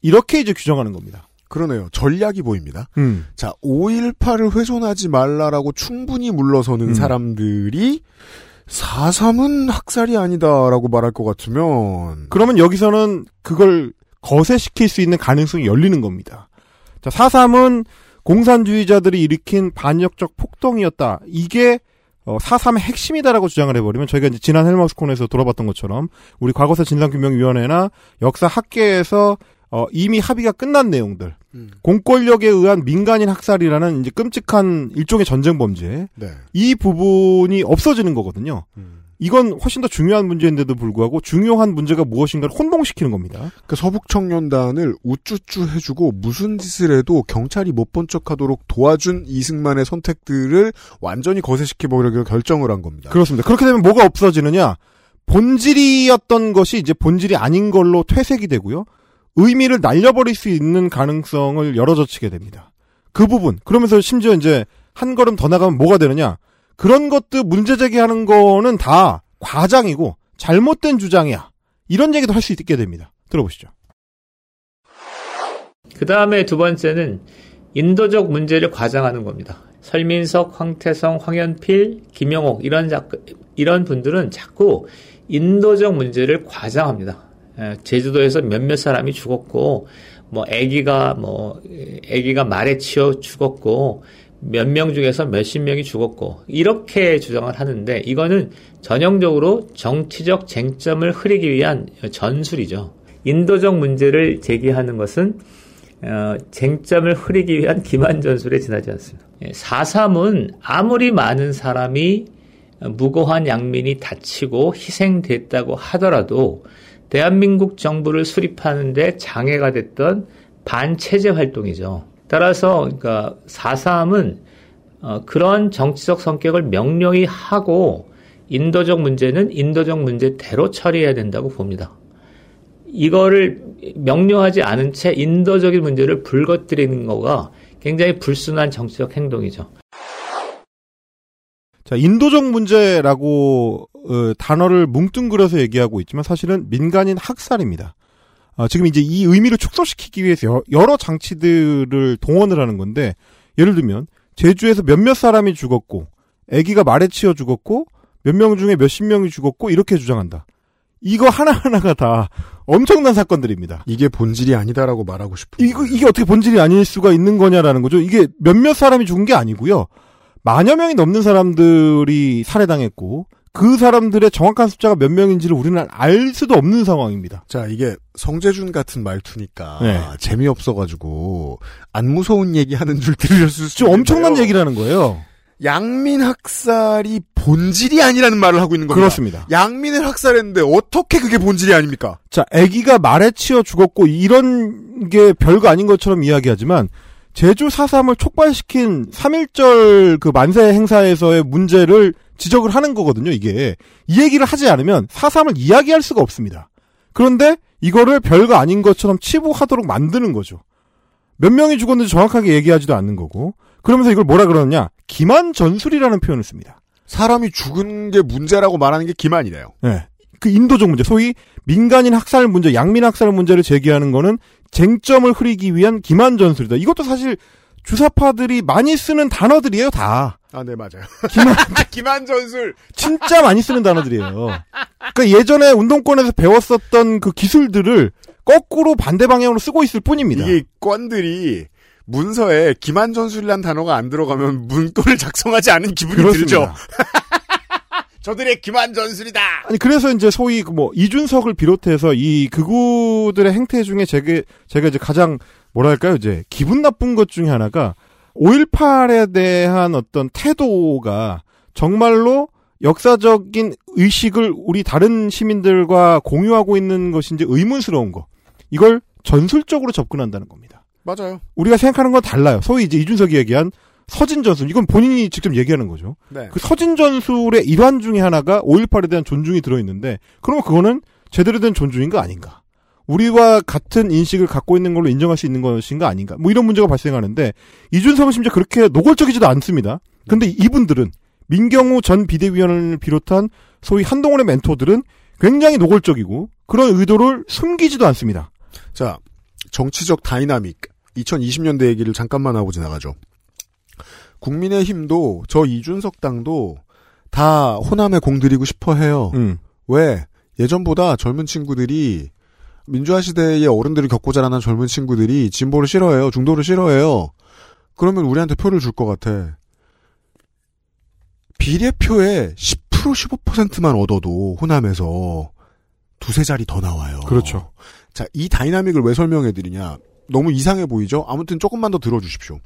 이렇게 이제 규정하는 겁니다. 그러네요. 전략이 보입니다. 음. 자, 5.18을 훼손하지 말라라고 충분히 물러서는 음. 사람들이 4.3은 학살이 아니다라고 말할 것 같으면 그러면 여기서는 그걸 거세시킬 수 있는 가능성이 열리는 겁니다. 자, 4.3은 공산주의자들이 일으킨 반역적 폭동이었다. 이게 어, 4.3의 핵심이다라고 주장을 해버리면 저희가 이제 지난 헬마우스콘에서 돌아봤던 것처럼 우리 과거사 진상규명위원회나 역사 학계에서 어, 이미 합의가 끝난 내용들, 공권력에 의한 민간인 학살이라는 이제 끔찍한 일종의 전쟁 범죄, 네. 이 부분이 없어지는 거거든요. 이건 훨씬 더 중요한 문제인데도 불구하고 중요한 문제가 무엇인가를 혼동시키는 겁니다. 그 서북 청년단을 우쭈쭈 해주고 무슨 짓을 해도 경찰이 못 본 척하도록 도와준 이승만의 선택들을 완전히 거세시켜 보려고 결정을 한 겁니다. 그렇습니다. 그렇게 되면 뭐가 없어지느냐? 본질이었던 것이 이제 본질이 아닌 걸로 퇴색이 되고요. 의미를 날려버릴 수 있는 가능성을 열어젖히게 됩니다. 그 부분. 그러면서 심지어 이제 한 걸음 더 나가면 뭐가 되느냐? 그런 것들 문제 제기하는 거는 다 과장이고 잘못된 주장이야. 이런 얘기도 할 수 있게 됩니다. 들어보시죠. 그 다음에 두 번째는 인도적 문제를 과장하는 겁니다. 설민석, 황태성, 황현필, 김영옥 이런 작 이런 분들은 자꾸 인도적 문제를 과장합니다. 예, 제주도에서 몇몇 사람이 죽었고 뭐 아기가 뭐 아기가 말에 치여 죽었고 몇 명 중에서 몇십 명이 죽었고 이렇게 주장을 하는데 이거는 전형적으로 정치적 쟁점을 흐리기 위한 전술이죠. 인도적 문제를 제기하는 것은 어, 쟁점을 흐리기 위한 기만 전술에 지나지 않습니다. 4.3은 아무리 많은 사람이 무고한 양민이 다치고 희생됐다고 하더라도 대한민국 정부를 수립하는데 장애가 됐던 반체제 활동이죠. 따라서 그러니까 4.3은 어, 그런 정치적 성격을 명료히 하고 인도적 문제는 인도적 문제대로 처리해야 된다고 봅니다. 이거를 명료하지 않은 채 인도적인 문제를 불거뜨리는 거가 굉장히 불순한 정치적 행동이죠. 자, 인도적 문제라고 어, 단어를 뭉뚱그려서 얘기하고 있지만 사실은 민간인 학살입니다. 아, 지금 이제 이 의미를 축소시키기 위해서 여러 장치들을 동원을 하는 건데 예를 들면 제주에서 몇몇 사람이 죽었고 아기가 말에 치여 죽었고 몇 명 중에 몇십 명이 죽었고 이렇게 주장한다. 이거 하나하나가 다 엄청난 사건들입니다. 이게 본질이 아니다라고 말하고 싶은 이거 이게 어떻게 본질이 아닐 수가 있는 거냐라는 거죠. 이게 몇몇 사람이 죽은 게 아니고요. 만여 명이 넘는 사람들이 살해당했고 그 사람들의 정확한 숫자가 몇 명인지를 우리는 알 수도 없는 상황입니다. 자, 이게 성재준 같은 말투니까 네. 재미없어가지고 안 무서운 얘기하는 줄 들으셨을 수좀 엄청난. 얘기라는 거예요. 양민 학살이 본질이 아니라는 말을 하고 있는 겁니다. 그렇습니다. 양민을 학살했는데 어떻게 그게 본질이 아닙니까? 자, 아기가 말에 치여 죽었고 이런 게 별거 아닌 것처럼 이야기하지만 제주 4.3을 촉발시킨 3.1절 그 만세 행사에서의 문제를 지적을 하는 거거든요, 이게. 이 얘기를 하지 않으면 4.3을 이야기할 수가 없습니다. 그런데 이거를 별거 아닌 것처럼 치부하도록 만드는 거죠. 몇 명이 죽었는지 정확하게 얘기하지도 않는 거고. 그러면서 이걸 뭐라 그러느냐? 기만 전술이라는 표현을 씁니다. 사람이 죽은 게 문제라고 말하는 게 기만이래요. 네. 그 인도적 문제, 소위 민간인 학살 문제, 양민 학살 문제를 제기하는 거는 쟁점을 흐리기 위한 기만 전술이다. 이것도 사실 주사파들이 많이 쓰는 단어들이에요, 다. 아, 네, 맞아요. 기만, 기만 전술. 진짜 많이 쓰는 단어들이에요. 그러니까 예전에 운동권에서 배웠었던 그 기술들을 거꾸로 반대 방향으로 쓰고 있을 뿐입니다. 이게 건들이 문서에 기만 전술이란 단어가 안 들어가면 문구를 작성하지 않은 기분이 그렇습니다. 들죠. 저들의 기만 전술이다. 아니 그래서 이제 소위 그뭐 이준석을 비롯해서 이 극우들의 행태 중에 제게 제가 이제 가장 뭐랄까요 이제 기분 나쁜 것 중에 하나가 5.18에 대한 어떤 태도가 정말로 역사적인 의식을 우리 다른 시민들과 공유하고 있는 것인지 의문스러운 거 이걸 전술적으로 접근한다는 겁니다. 맞아요. 우리가 생각하는 건 달라요. 소위 이제 이준석이 얘기한 서진 전술 이건 본인이 직접 얘기하는 거죠. 네. 그 서진 전술의 일환 중에 하나가 5.18에 대한 존중이 들어있는데, 그러면 그거는 제대로 된 존중인가 아닌가? 우리와 같은 인식을 갖고 있는 걸로 인정할 수 있는 것인가 아닌가? 뭐 이런 문제가 발생하는데, 이준석은 심지어 그렇게 노골적이지도 않습니다. 근데 이분들은, 민경우 전 비대위원을 비롯한 소위 한동훈의 멘토들은 굉장히 노골적이고, 그런 의도를 숨기지도 않습니다. 자, 정치적 다이나믹. 2020년대 얘기를 잠깐만 하고 지나가죠. 국민의힘도 저 이준석 당도 다 호남에 공들이고 싶어 해요. 음. 왜? 예전보다 젊은 친구들이 민주화 시대의 어른들을 겪고 자라난 젊은 친구들이 진보를 싫어해요. 중도를 싫어해요. 그러면 우리한테 표를 줄 것 같아. 비례표에 10% 15%만 얻어도 호남에서 두세 자리 더 나와요. 그렇죠. 자, 이 dynamic을 왜 설명해 드리냐? 너무 이상해 보이죠? 아무튼 조금만 더 들어주십시오.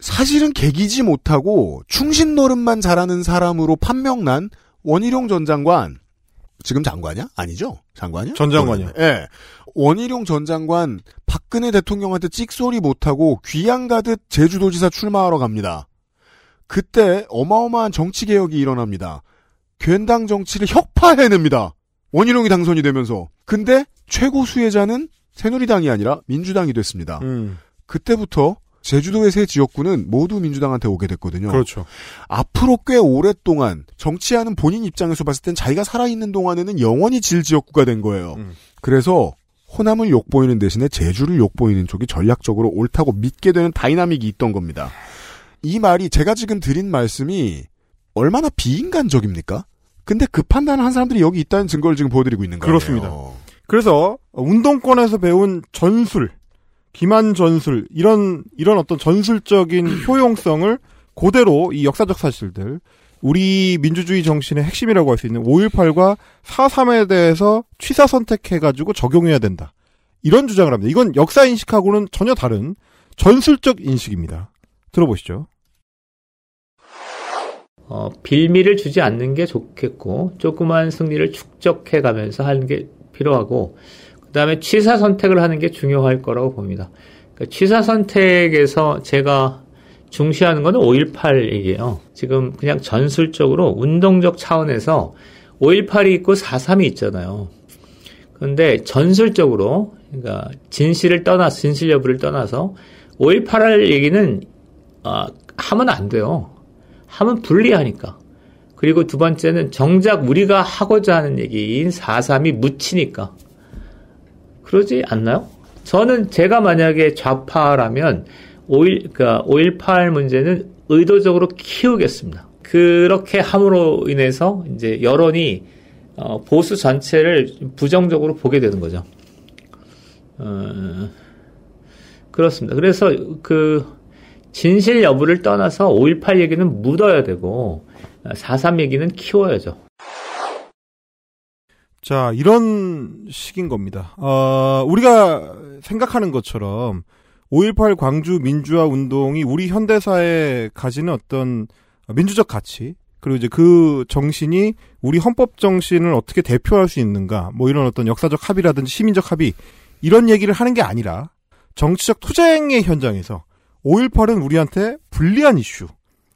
사실은 개기지 못하고 충신 노릇만 잘하는 사람으로 판명난 원희룡 전 장관. 지금 장관이야? 아니죠? 장관이야? 전 장관이요. 예. 원희룡 전 장관 박근혜 대통령한테 찍소리 못하고 귀양 가듯 제주도지사 출마하러 갑니다. 그때 어마어마한 정치 개혁이 일어납니다. 괜당 정치를 혁파해냅니다. 원희룡이 당선이 되면서. 근데 최고 수혜자는 새누리당이 아니라 민주당이 됐습니다. 음. 그때부터 제주도의 세 지역구는 모두 민주당한테 오게 됐거든요. 그렇죠. 앞으로 꽤 오랫동안 정치하는 본인 입장에서 봤을 땐 자기가 살아있는 동안에는 영원히 질 지역구가 된 거예요. 음. 그래서 호남을 욕보이는 대신에 제주를 욕보이는 쪽이 전략적으로 옳다고 믿게 되는 dynamic이 있던 겁니다. 이 말이 제가 지금 드린 말씀이 얼마나 비인간적입니까? 근데 그 판단을 한 사람들이 여기 있다는 증거를 지금 보여드리고 있는 거예요. 그렇습니다. 그래서 운동권에서 배운 전술, 기만 전술 이런 이런 어떤 전술적인 효용성을 그대로 이 역사적 사실들 우리 민주주의 정신의 핵심이라고 할 수 있는 5.18과 4.3에 대해서 취사 선택해가지고 적용해야 된다. 이런 주장을 합니다. 이건 역사 인식하고는 전혀 다른 전술적 인식입니다. 들어보시죠. 어, 빌미를 주지 않는 게 좋겠고 조그만 승리를 축적해 가면서 하는 게 필요하고 그 다음에 취사 선택을 하는 게 중요할 거라고 봅니다. 그러니까 취사 선택에서 제가 중시하는 거는 5.18 얘기예요. 지금 그냥 전술적으로 운동적 차원에서 5.18이 있고 4.3이 있잖아요. 그런데 전술적으로 그러니까 진실을 떠나 진실 여부를 떠나서 5.18할 얘기는 어, 하면 안 돼요. 하면 불리하니까. 그리고 두 번째는 정작 우리가 하고자 하는 얘기인 4.3이 묻히니까. 그러지 않나요? 저는 제가 만약에 좌파라면 5.1, 그러니까 5.18 문제는 의도적으로 키우겠습니다. 그렇게 함으로 인해서 이제 여론이 어, 보수 전체를 부정적으로 보게 되는 거죠. 어, 그렇습니다. 그래서 그 진실 여부를 떠나서 5.18 얘기는 묻어야 되고 4.3 얘기는 키워야죠. 자, 이런 식인 겁니다. 어, 우리가 생각하는 것처럼 5.18 광주 민주화 운동이 우리 현대사에 가지는 어떤 민주적 가치, 그리고 이제 그 정신이 우리 헌법 정신을 어떻게 대표할 수 있는가, 뭐 이런 어떤 역사적 합의라든지 시민적 합의, 이런 얘기를 하는 게 아니라 정치적 투쟁의 현장에서 5.18은 우리한테 불리한 이슈,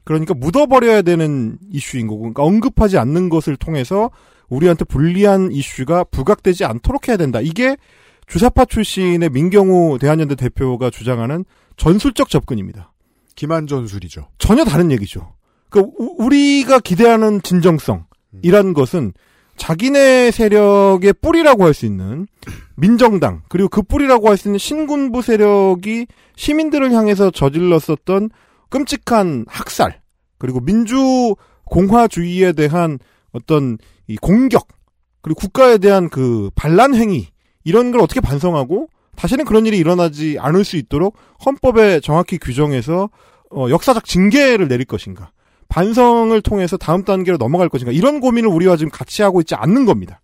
그러니까 묻어버려야 되는 이슈인 거고, 그러니까 언급하지 않는 것을 통해서 우리한테 불리한 이슈가 부각되지 않도록 해야 된다. 이게 주사파 출신의 민경우 대한연대 대표가 주장하는 전술적 접근입니다. 기만 전술이죠. 전혀 다른 얘기죠. 그 우리가 기대하는 진정성이란 것은 자기네 세력의 뿌리라고 할 수 있는 민정당 그리고 그 뿌리라고 할 수 있는 신군부 세력이 시민들을 향해서 저질렀었던 끔찍한 학살 그리고 민주 공화주의에 대한 어떤 이 공격 그리고 국가에 대한 그 반란 행위 이런 걸 어떻게 반성하고 다시는 그런 일이 일어나지 않을 수 있도록 헌법에 정확히 규정해서 어, 역사적 징계를 내릴 것인가 반성을 통해서 다음 단계로 넘어갈 것인가 이런 고민을 우리와 지금 같이 하고 있지 않는 겁니다.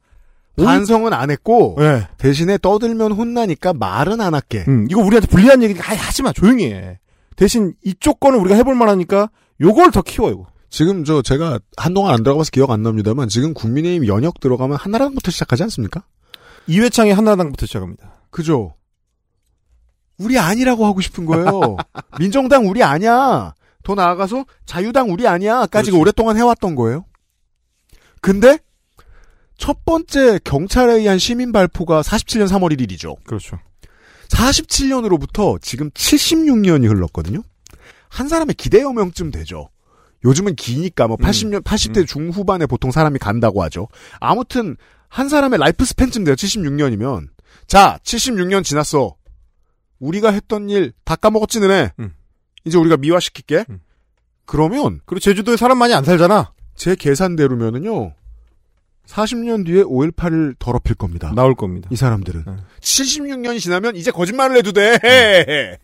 반성은 안 했고 네. 대신에 떠들면 혼나니까 말은 안 할게. 음, 이거 우리한테 불리한 얘기니까 하지 마 조용히 해. 대신 이쪽 거는 우리가 해볼 만하니까 요걸 더 키워요. 지금 저 제가 한동안 안 들어가봐서 기억 안 납니다만 지금 국민의힘 연역 들어가면 한나라당부터 시작하지 않습니까? 이회창이 한나라당부터 시작합니다. 그죠. 우리 아니라고 하고 싶은 거예요. 민정당 우리 아니야. 더 나아가서 자유당 우리 아니야.까지 오랫동안 해왔던 거예요. 근데 첫 번째 경찰에 의한 시민 발포가 47년 3월 1일이죠. 그렇죠. 47년으로부터 지금 76년이 흘렀거든요. 한 사람의 기대여명쯤 되죠. 요즘은 기니까 뭐 80년, 80대 중후반에 보통 사람이 간다고 하죠. 아무튼 한 사람의 life span쯤 돼요. 76년이면. 자, 76년 지났어. 우리가 했던 일 다 까먹었지 너네. 이제 우리가 미화시킬게. 그러면 그리고 제주도에 사람 많이 안 살잖아. 제 계산대로면은요. 40년 뒤에 5.18을 더럽힐 겁니다. 나올 겁니다. 이 사람들은. 네. 76년이 지나면 이제 거짓말을 해도 돼.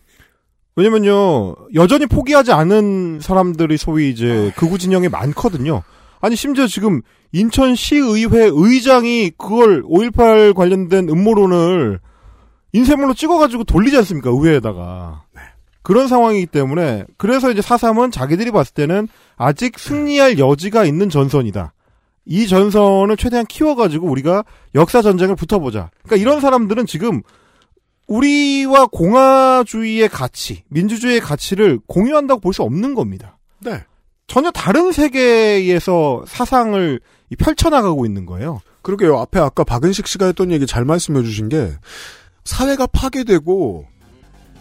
왜냐면요, 여전히 포기하지 않은 사람들이 소위 이제 극우 진영에 많거든요. 아니, 심지어 지금 인천시의회 의장이 그걸 5.18 관련된 음모론을 인쇄물로 찍어가지고 돌리지 않습니까? 의회에다가. 그런 상황이기 때문에, 그래서 이제 4.3은 자기들이 봤을 때는 아직 승리할 여지가 있는 전선이다. 이 전선을 최대한 키워가지고 우리가 역사 전쟁을 붙어보자. 그러니까 이런 사람들은 지금 우리와 공화주의의 가치, 민주주의의 가치를 공유한다고 볼 수 없는 겁니다. 네. 전혀 다른 세계에서 사상을 펼쳐나가고 있는 거예요. 그러게요. 앞에 아까 박은식 씨가 했던 얘기 잘 말씀해 주신 게 사회가 파괴되고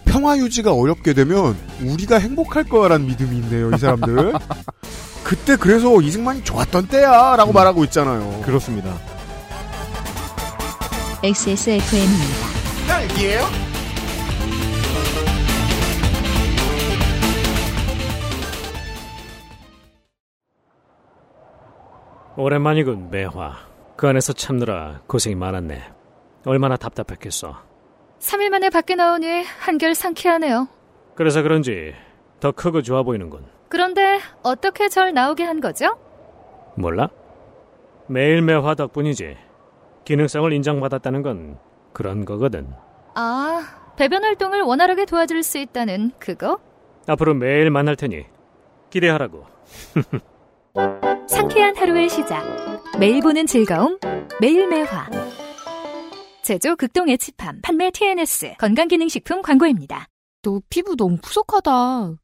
평화 유지가 어렵게 되면 우리가 행복할 거야라는 믿음이 있네요. 이 사람들. 그때 그래서 이승만이 좋았던 때야 라고 말하고 있잖아요. 그렇습니다. XSFM입니다. 딸기예요? 오랜만이군 매화. 그 안에서 참느라 고생이 많았네. 얼마나 답답했겠어. 3일 만에 밖에 나오니 한결 상쾌하네요. 그래서 그런지 더 크고 좋아 보이는군. 그런데 어떻게 절 나오게 한 거죠? 몰라? 매일매화 덕분이지. 기능성을 인정받았다는 건 그런 거거든. 아, 배변 활동을 원활하게 도와줄 수 있다는 그거? 앞으로 매일 만날 테니 기대하라고. 상쾌한 하루의 시작. 매일 보는 즐거움, 매일 매화. 제조 극동 에치팜, 판매 TNS, 건강기능식품 광고입니다. 너 피부 너무 푸석하다.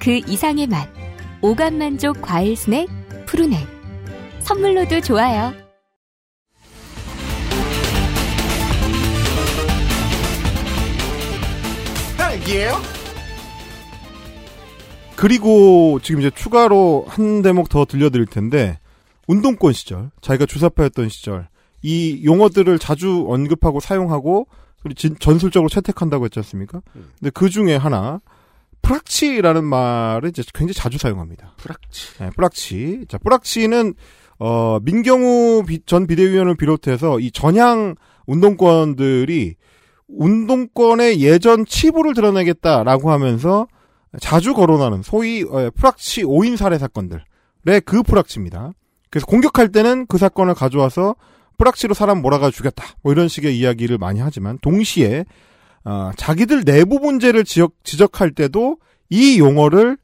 그 이상의 맛. 오감 만족 과일 스낵 푸르넥. 선물로도 좋아요. 딸기예요? 그리고 지금 이제 추가로 한 대목 더 들려드릴 텐데 운동권 시절 자기가 주사파였던 시절 이 용어들을 자주 언급하고 사용하고 전술적으로 채택한다고 했지 않습니까? 근데 그 중에 하나 프락치라는 말을 이제 굉장히 자주 사용합니다. 프락치. 네, 뿌락치. 자, 뿌락치는 어 민경우 비- 전 비대위원을 비롯해서 이 전향 운동권들이 운동권의 예전 치부를 드러내겠다라고 하면서 자주 거론하는 소위 어, 프락치 5인 살해 사건들의 그 프락치입니다. 그래서 공격할 때는 그 사건을 가져와서 프락치로 사람 몰아가 죽였다. 뭐 이런 식의 이야기를 많이 하지만 동시에 어, 자기들 내부 문제를 지적, 지적할 때도 이 용어를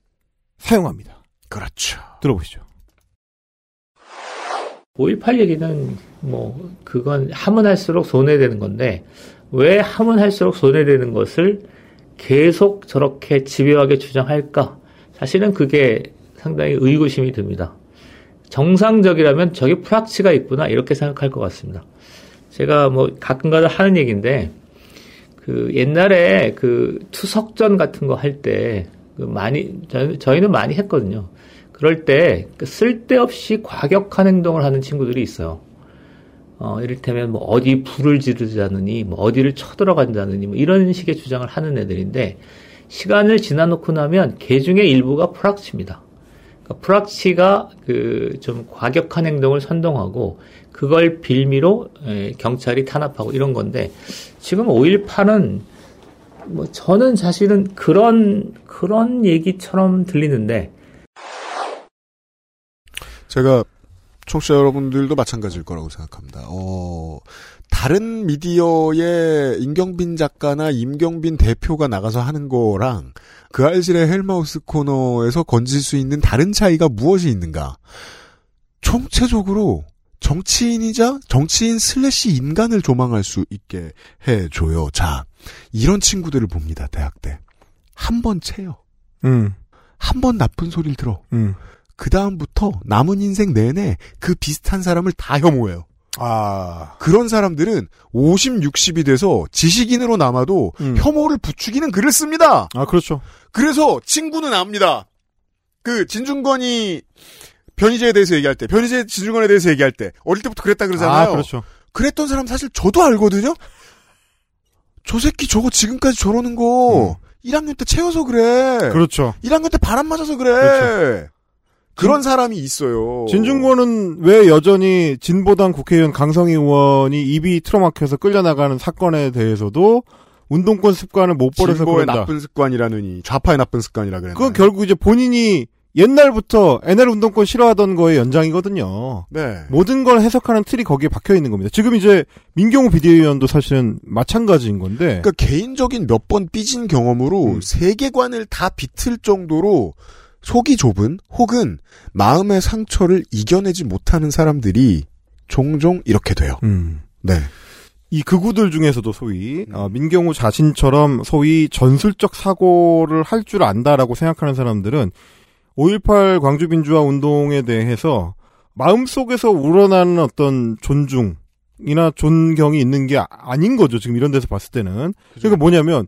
사용합니다. 그렇죠. 들어보시죠. 5.18 얘기는 뭐 그건 하면 할수록 손해되는 건데 왜 하면 할수록 손해되는 것을 계속 저렇게 집요하게 주장할까? 사실은 그게 상당히 의구심이 듭니다. 정상적이라면 저기 프락치가 있구나 이렇게 생각할 것 같습니다. 제가 뭐 가끔가다 하는 얘기인데 그 옛날에 그 투석전 같은 거 할때그 많이 저희, 저희는 많이 했거든요. 그럴 때그 쓸데없이 과격한 행동을 하는 친구들이 있어요. 어, 이를테면 뭐 어디 불을 지르자느니 뭐 어디를 쳐들어간다느니 뭐 이런 식의 주장을 하는 애들인데 시간을 지나놓고 나면 개 중에 일부가 프락치입니다. 그러니까 프락치가 그 좀 과격한 행동을 선동하고 그걸 빌미로 에, 경찰이 탄압하고 이런 건데 지금 5.18은 뭐 저는 사실은 그런 그런 얘기처럼 들리는데 제가 청취자 여러분들도 마찬가지일 거라고 생각합니다. 어, 다른 미디어의 임경빈 작가나 임경빈 대표가 나가서 하는 거랑 그알싫의 헬마우스 코너에서 건질 수 있는 다른 차이가 무엇이 있는가? 총체적으로 정치인이자 정치인 슬래시 인간을 조망할 수 있게 해줘요. 자, 이런 친구들을 봅니다. 대학 때. 한 번 채요. 음. 한 번 나쁜 소리를 들어. 음. 그 다음부터 남은 인생 내내 그 비슷한 사람을 다 혐오해요. 아. 그런 사람들은 50, 60이 돼서 지식인으로 남아도 혐오를 부추기는 글을 씁니다. 아, 그렇죠. 그래서 친구는 압니다. 그 진중권이 변희재에 대해서 얘기할 때, 변희재 진중권에 대해서 얘기할 때 어릴 때부터 그랬다 그러잖아요. 아, 그렇죠. 그랬던 사람 사실 저도 알거든요. 저 새끼 저거 지금까지 저러는 거 1학년 때 채워서 그래. 그렇죠. 1학년 때 바람 맞아서 그래. 그런 사람이 있어요. 진중권은 왜 여전히 진보당 국회의원 강성희 의원이 입이 틀어막혀서 끌려나가는 사건에 대해서도 운동권 습관을 못 버려서 진보의 그런다. 나쁜 습관이라느니 좌파의 나쁜 습관이라 그랬나. 그건 결국 이제 본인이 옛날부터 NL 운동권 싫어하던 거의 연장이거든요. 네. 모든 걸 해석하는 틀이 거기에 박혀 있는 겁니다. 지금 이제 민경우 비대위원도 사실은 마찬가지인 건데. 그러니까 개인적인 몇 번 삐진 경험으로 음. 세계관을 다 비틀 정도로 속이 좁은 혹은 마음의 상처를 이겨내지 못하는 사람들이 종종 이렇게 돼요. 음. 네. 이 극우들 중에서도 소위 어, 민경우 자신처럼 소위 전술적 사고를 할 줄 안다라고 생각하는 사람들은 5.18 광주민주화 운동에 대해서 마음속에서 우러나는 어떤 존중이나 존경이 있는 게 아- 아닌 거죠. 지금 이런 데서 봤을 때는. 그러니까 뭐냐면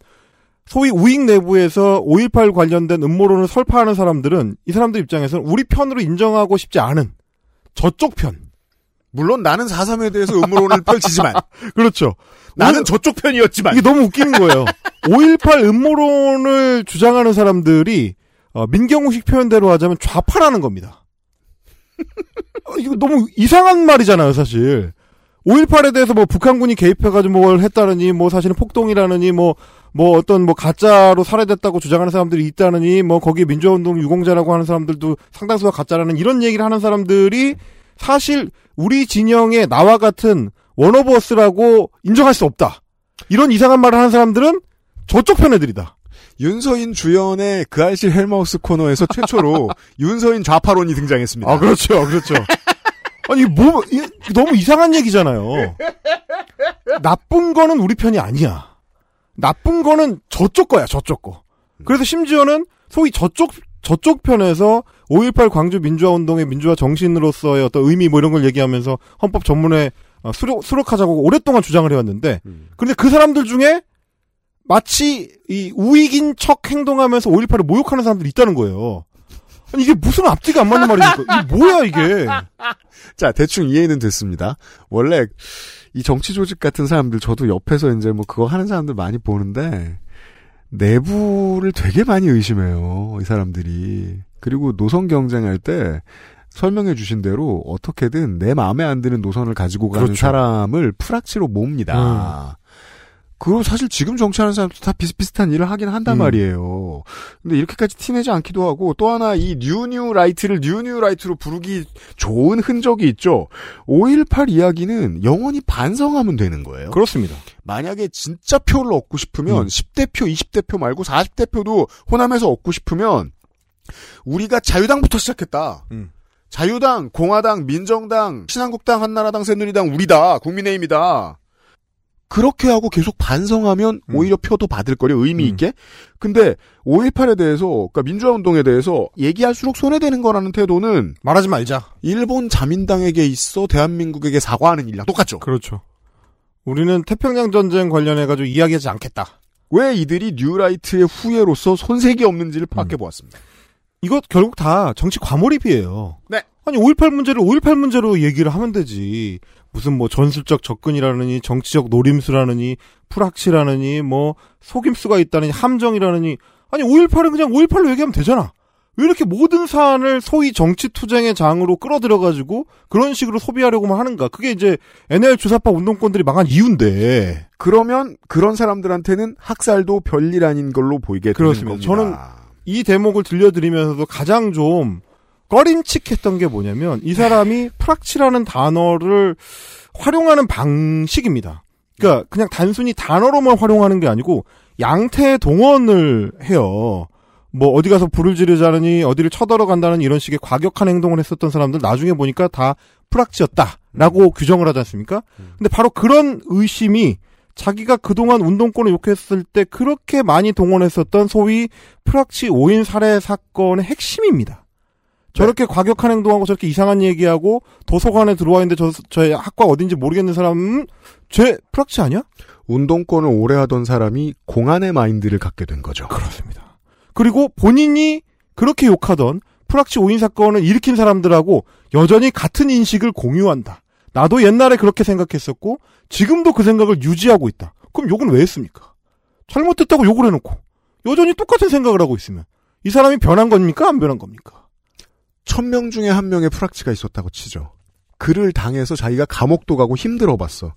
소위 우익 내부에서 5.18 관련된 음모론을 설파하는 사람들은 이 사람들 입장에서는 우리 편으로 인정하고 싶지 않은 저쪽 편. 물론 나는 4.3에 대해서 음모론을 펼치지만. 그렇죠. 나는 저쪽 편이었지만. 이게 너무 웃기는 거예요. 5.18 음모론을 주장하는 사람들이 어, 민경우식 표현대로 하자면 좌파라는 겁니다. 어, 이거 너무 이상한 말이잖아요, 사실. 5.18에 대해서 뭐 북한군이 개입해가지고 뭘 했다느니, 뭐 사실은 폭동이라느니, 뭐, 뭐 어떤 뭐 가짜로 살해됐다고 주장하는 사람들이 있다느니, 뭐 거기에 민주화운동 유공자라고 하는 사람들도 상당수가 가짜라는 이런 얘기를 하는 사람들이 사실 우리 진영의 나와 같은 원오버스라고 인정할 수 없다. 이런 이상한 말을 하는 사람들은 저쪽 편 애들이다. 윤서인 주연의 그 알실 헬마우스 코너에서 최초로 윤서인 좌파론이 등장했습니다. 아, 그렇죠, 그렇죠. 아니, 뭐, 이, 너무 이상한 얘기잖아요. 나쁜 거는 우리 편이 아니야. 나쁜 거는 저쪽 거야, 저쪽 거. 그래서 심지어는 소위 저쪽, 저쪽 편에서 5.18 광주 민주화 운동의 민주화 정신으로서의 어떤 의미 뭐 이런 걸 얘기하면서 헌법 전문에 어, 수록, 수록하자고 오랫동안 주장을 해왔는데, 근데 그 사람들 중에 마치 이 우익인 척 행동하면서 5.18을 모욕하는 사람들이 있다는 거예요. 아니, 이게 무슨 앞뒤가 안 맞는 말입니까? 이게 뭐야, 이게. 자, 대충 이해는 됐습니다. 원래 이 정치 조직 같은 사람들 저도 옆에서 이제 뭐 그거 하는 사람들 많이 보는데 내부를 되게 많이 의심해요. 이 사람들이. 그리고 노선 경쟁할 때 설명해 주신 대로 어떻게든 내 마음에 안 드는 노선을 가지고 가는 그렇죠. 사람을 프락치로 몹니다. 그리고 사실 지금 정치하는 사람도 다 비슷비슷한 일을 하긴 한단 음. 말이에요. 근데 이렇게까지 티내지 않기도 하고 또 하나 이 뉴뉴 라이트를 뉴뉴 라이트로 부르기 좋은 흔적이 있죠. 5.18 이야기는 영원히 반성하면 되는 거예요. 그렇습니다. 만약에 진짜 표를 얻고 싶으면 음. 10대 표, 20대 표 말고 40대 표도 호남에서 얻고 싶으면 우리가 자유당부터 시작했다. 음. 자유당, 공화당, 민정당, 신한국당, 한나라당, 새누리당, 우리다, 국민의힘이다. 그렇게 하고 계속 반성하면 음. 오히려 표도 받을 거려 의미 있게. 근데 5.18에 대해서, 그러니까 민주화 운동에 대해서 얘기할수록 손해되는 거라는 태도는 말하지 말자. 일본 자민당에게 있어 대한민국에게 사과하는 일이랑 똑같죠. 그렇죠. 우리는 태평양 전쟁 관련해 가지고 이야기하지 않겠다. 왜 이들이 뉴라이트의 후예로서 손색이 없는지를 파악해 보았습니다. 이것 결국 다 정치 과몰입이에요. 네. 아니 5.18 문제를 5.18 문제로 얘기를 하면 되지. 무슨 뭐 전술적 접근이라느니 정치적 노림수라느니 프락치라느니 뭐 속임수가 있다느니 함정이라느니 아니 5.18은 그냥 5.18로 얘기하면 되잖아. 왜 이렇게 모든 사안을 소위 정치 투쟁의 장으로 끌어들여가지고 그런 식으로 소비하려고만 하는가? 그게 이제 NL 주사파 운동권들이 망한 이유인데. 그러면 그런 사람들한테는 학살도 별일 아닌 걸로 보이게 그렇습니다. 되는 저는 겁니다. 이 대목을 들려드리면서도 가장 좀 꺼림칙했던 게 뭐냐면 이 사람이 프락치라는 단어를 활용하는 방식입니다. 그러니까 그냥 단순히 단어로만 활용하는 게 아니고 양태 동원을 해요. 뭐 어디 가서 불을 지르자느니 어디를 쳐들어 간다는 이런 식의 과격한 행동을 했었던 사람들 나중에 보니까 다 프락치였다라고 규정을 하지 않습니까? 근데 바로 그런 의심이 자기가 그동안 운동권을 욕했을 때 그렇게 많이 동원했었던 소위 프락치 5인 살해 사건의 핵심입니다. 저렇게 과격한 행동하고 저렇게 이상한 얘기하고 도서관에 들어와 있는데 저, 저의 학과 어딘지 모르겠는 사람은 쟤 프락치 아니야? 운동권을 오래 하던 사람이 공안의 마인드를 갖게 된 거죠. 그렇습니다. 그리고 본인이 그렇게 욕하던 프락치 5인 사건을 일으킨 사람들하고 여전히 같은 인식을 공유한다. 나도 옛날에 그렇게 생각했었고 지금도 그 생각을 유지하고 있다. 그럼 욕은 왜 했습니까? 잘못됐다고 욕을 해놓고 여전히 똑같은 생각을 하고 있으면 이 사람이 변한 겁니까? 안 변한 겁니까? 천명 중에 한 명의 프락치가 있었다고 치죠. 그를 당해서 자기가 감옥도 가고 힘들어 봤어.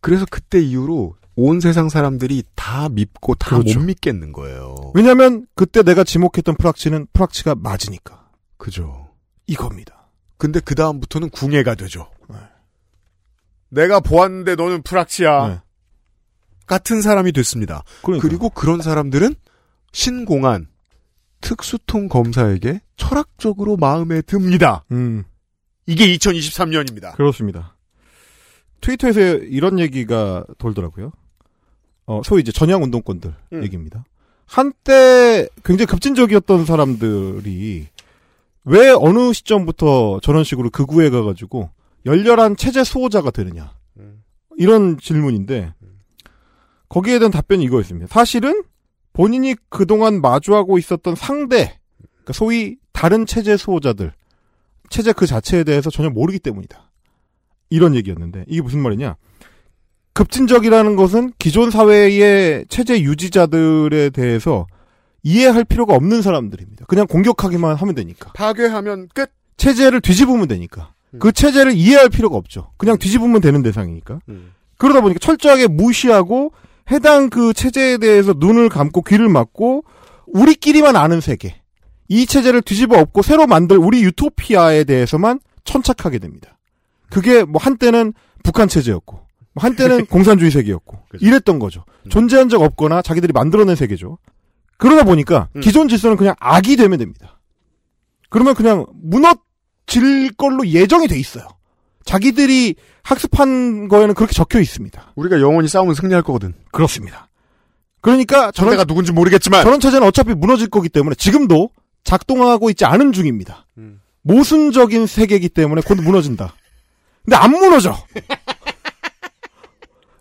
그래서 그때 이후로 온 세상 사람들이 다 믿고 다못 그렇죠. 믿겠는 거예요. 왜냐하면 그때 내가 지목했던 프락치는 프락치가 맞으니까 그죠. 이겁니다. 근데 그 다음부터는 궁예가 되죠. 내가 보았는데 너는 프락치야. 네. 같은 사람이 됐습니다. 그러니까. 그리고 그런 사람들은 신공안 특수통 검사에게 철학적으로 마음에 듭니다. 음. 이게 2023년입니다. 그렇습니다. 트위터에서 이런 얘기가 돌더라고요. 어, 소위 이제 전향 운동권들 음. 얘기입니다. 한때 굉장히 급진적이었던 사람들이 왜 어느 시점부터 저런 식으로 극우에 가가지고 열렬한 체제 수호자가 되느냐. 이런 질문인데, 거기에 대한 답변이 이거였습니다. 사실은 본인이 그동안 마주하고 있었던 상대, 그러니까 소위 다른 체제 수호자들, 체제 그 자체에 대해서 전혀 모르기 때문이다. 이런 얘기였는데 이게 무슨 말이냐? 급진적이라는 것은 기존 사회의 체제 유지자들에 대해서 이해할 필요가 없는 사람들입니다. 그냥 공격하기만 하면 되니까. 파괴하면 끝. 체제를 뒤집으면 되니까. 그 체제를 이해할 필요가 없죠. 그냥 뒤집으면 되는 대상이니까. 그러다 보니까 철저하게 무시하고 해당 그 체제에 대해서 눈을 감고 귀를 막고 우리끼리만 아는 세계. 이 체제를 뒤집어 엎고 새로 만들 우리 유토피아에 대해서만 천착하게 됩니다. 그게 뭐 한때는 북한 체제였고 뭐 한때는 공산주의 세계였고 이랬던 거죠. 존재한 적 없거나 자기들이 만들어낸 세계죠. 그러다 보니까 기존 질서는 그냥 악이 되면 됩니다. 그러면 그냥 무너질 걸로 예정이 돼 있어요. 자기들이 학습한 거에는 그렇게 적혀 있습니다. 우리가 영원히 싸우면 승리할 거거든. 그렇습니다. 그러니까 저런 상대가 누군지 모르겠지만 저런 체제는 어차피 무너질 거기 때문에 지금도 작동하고 있지 않은 중입니다. 모순적인 세계이기 때문에 곧 무너진다. 근데 안 무너져.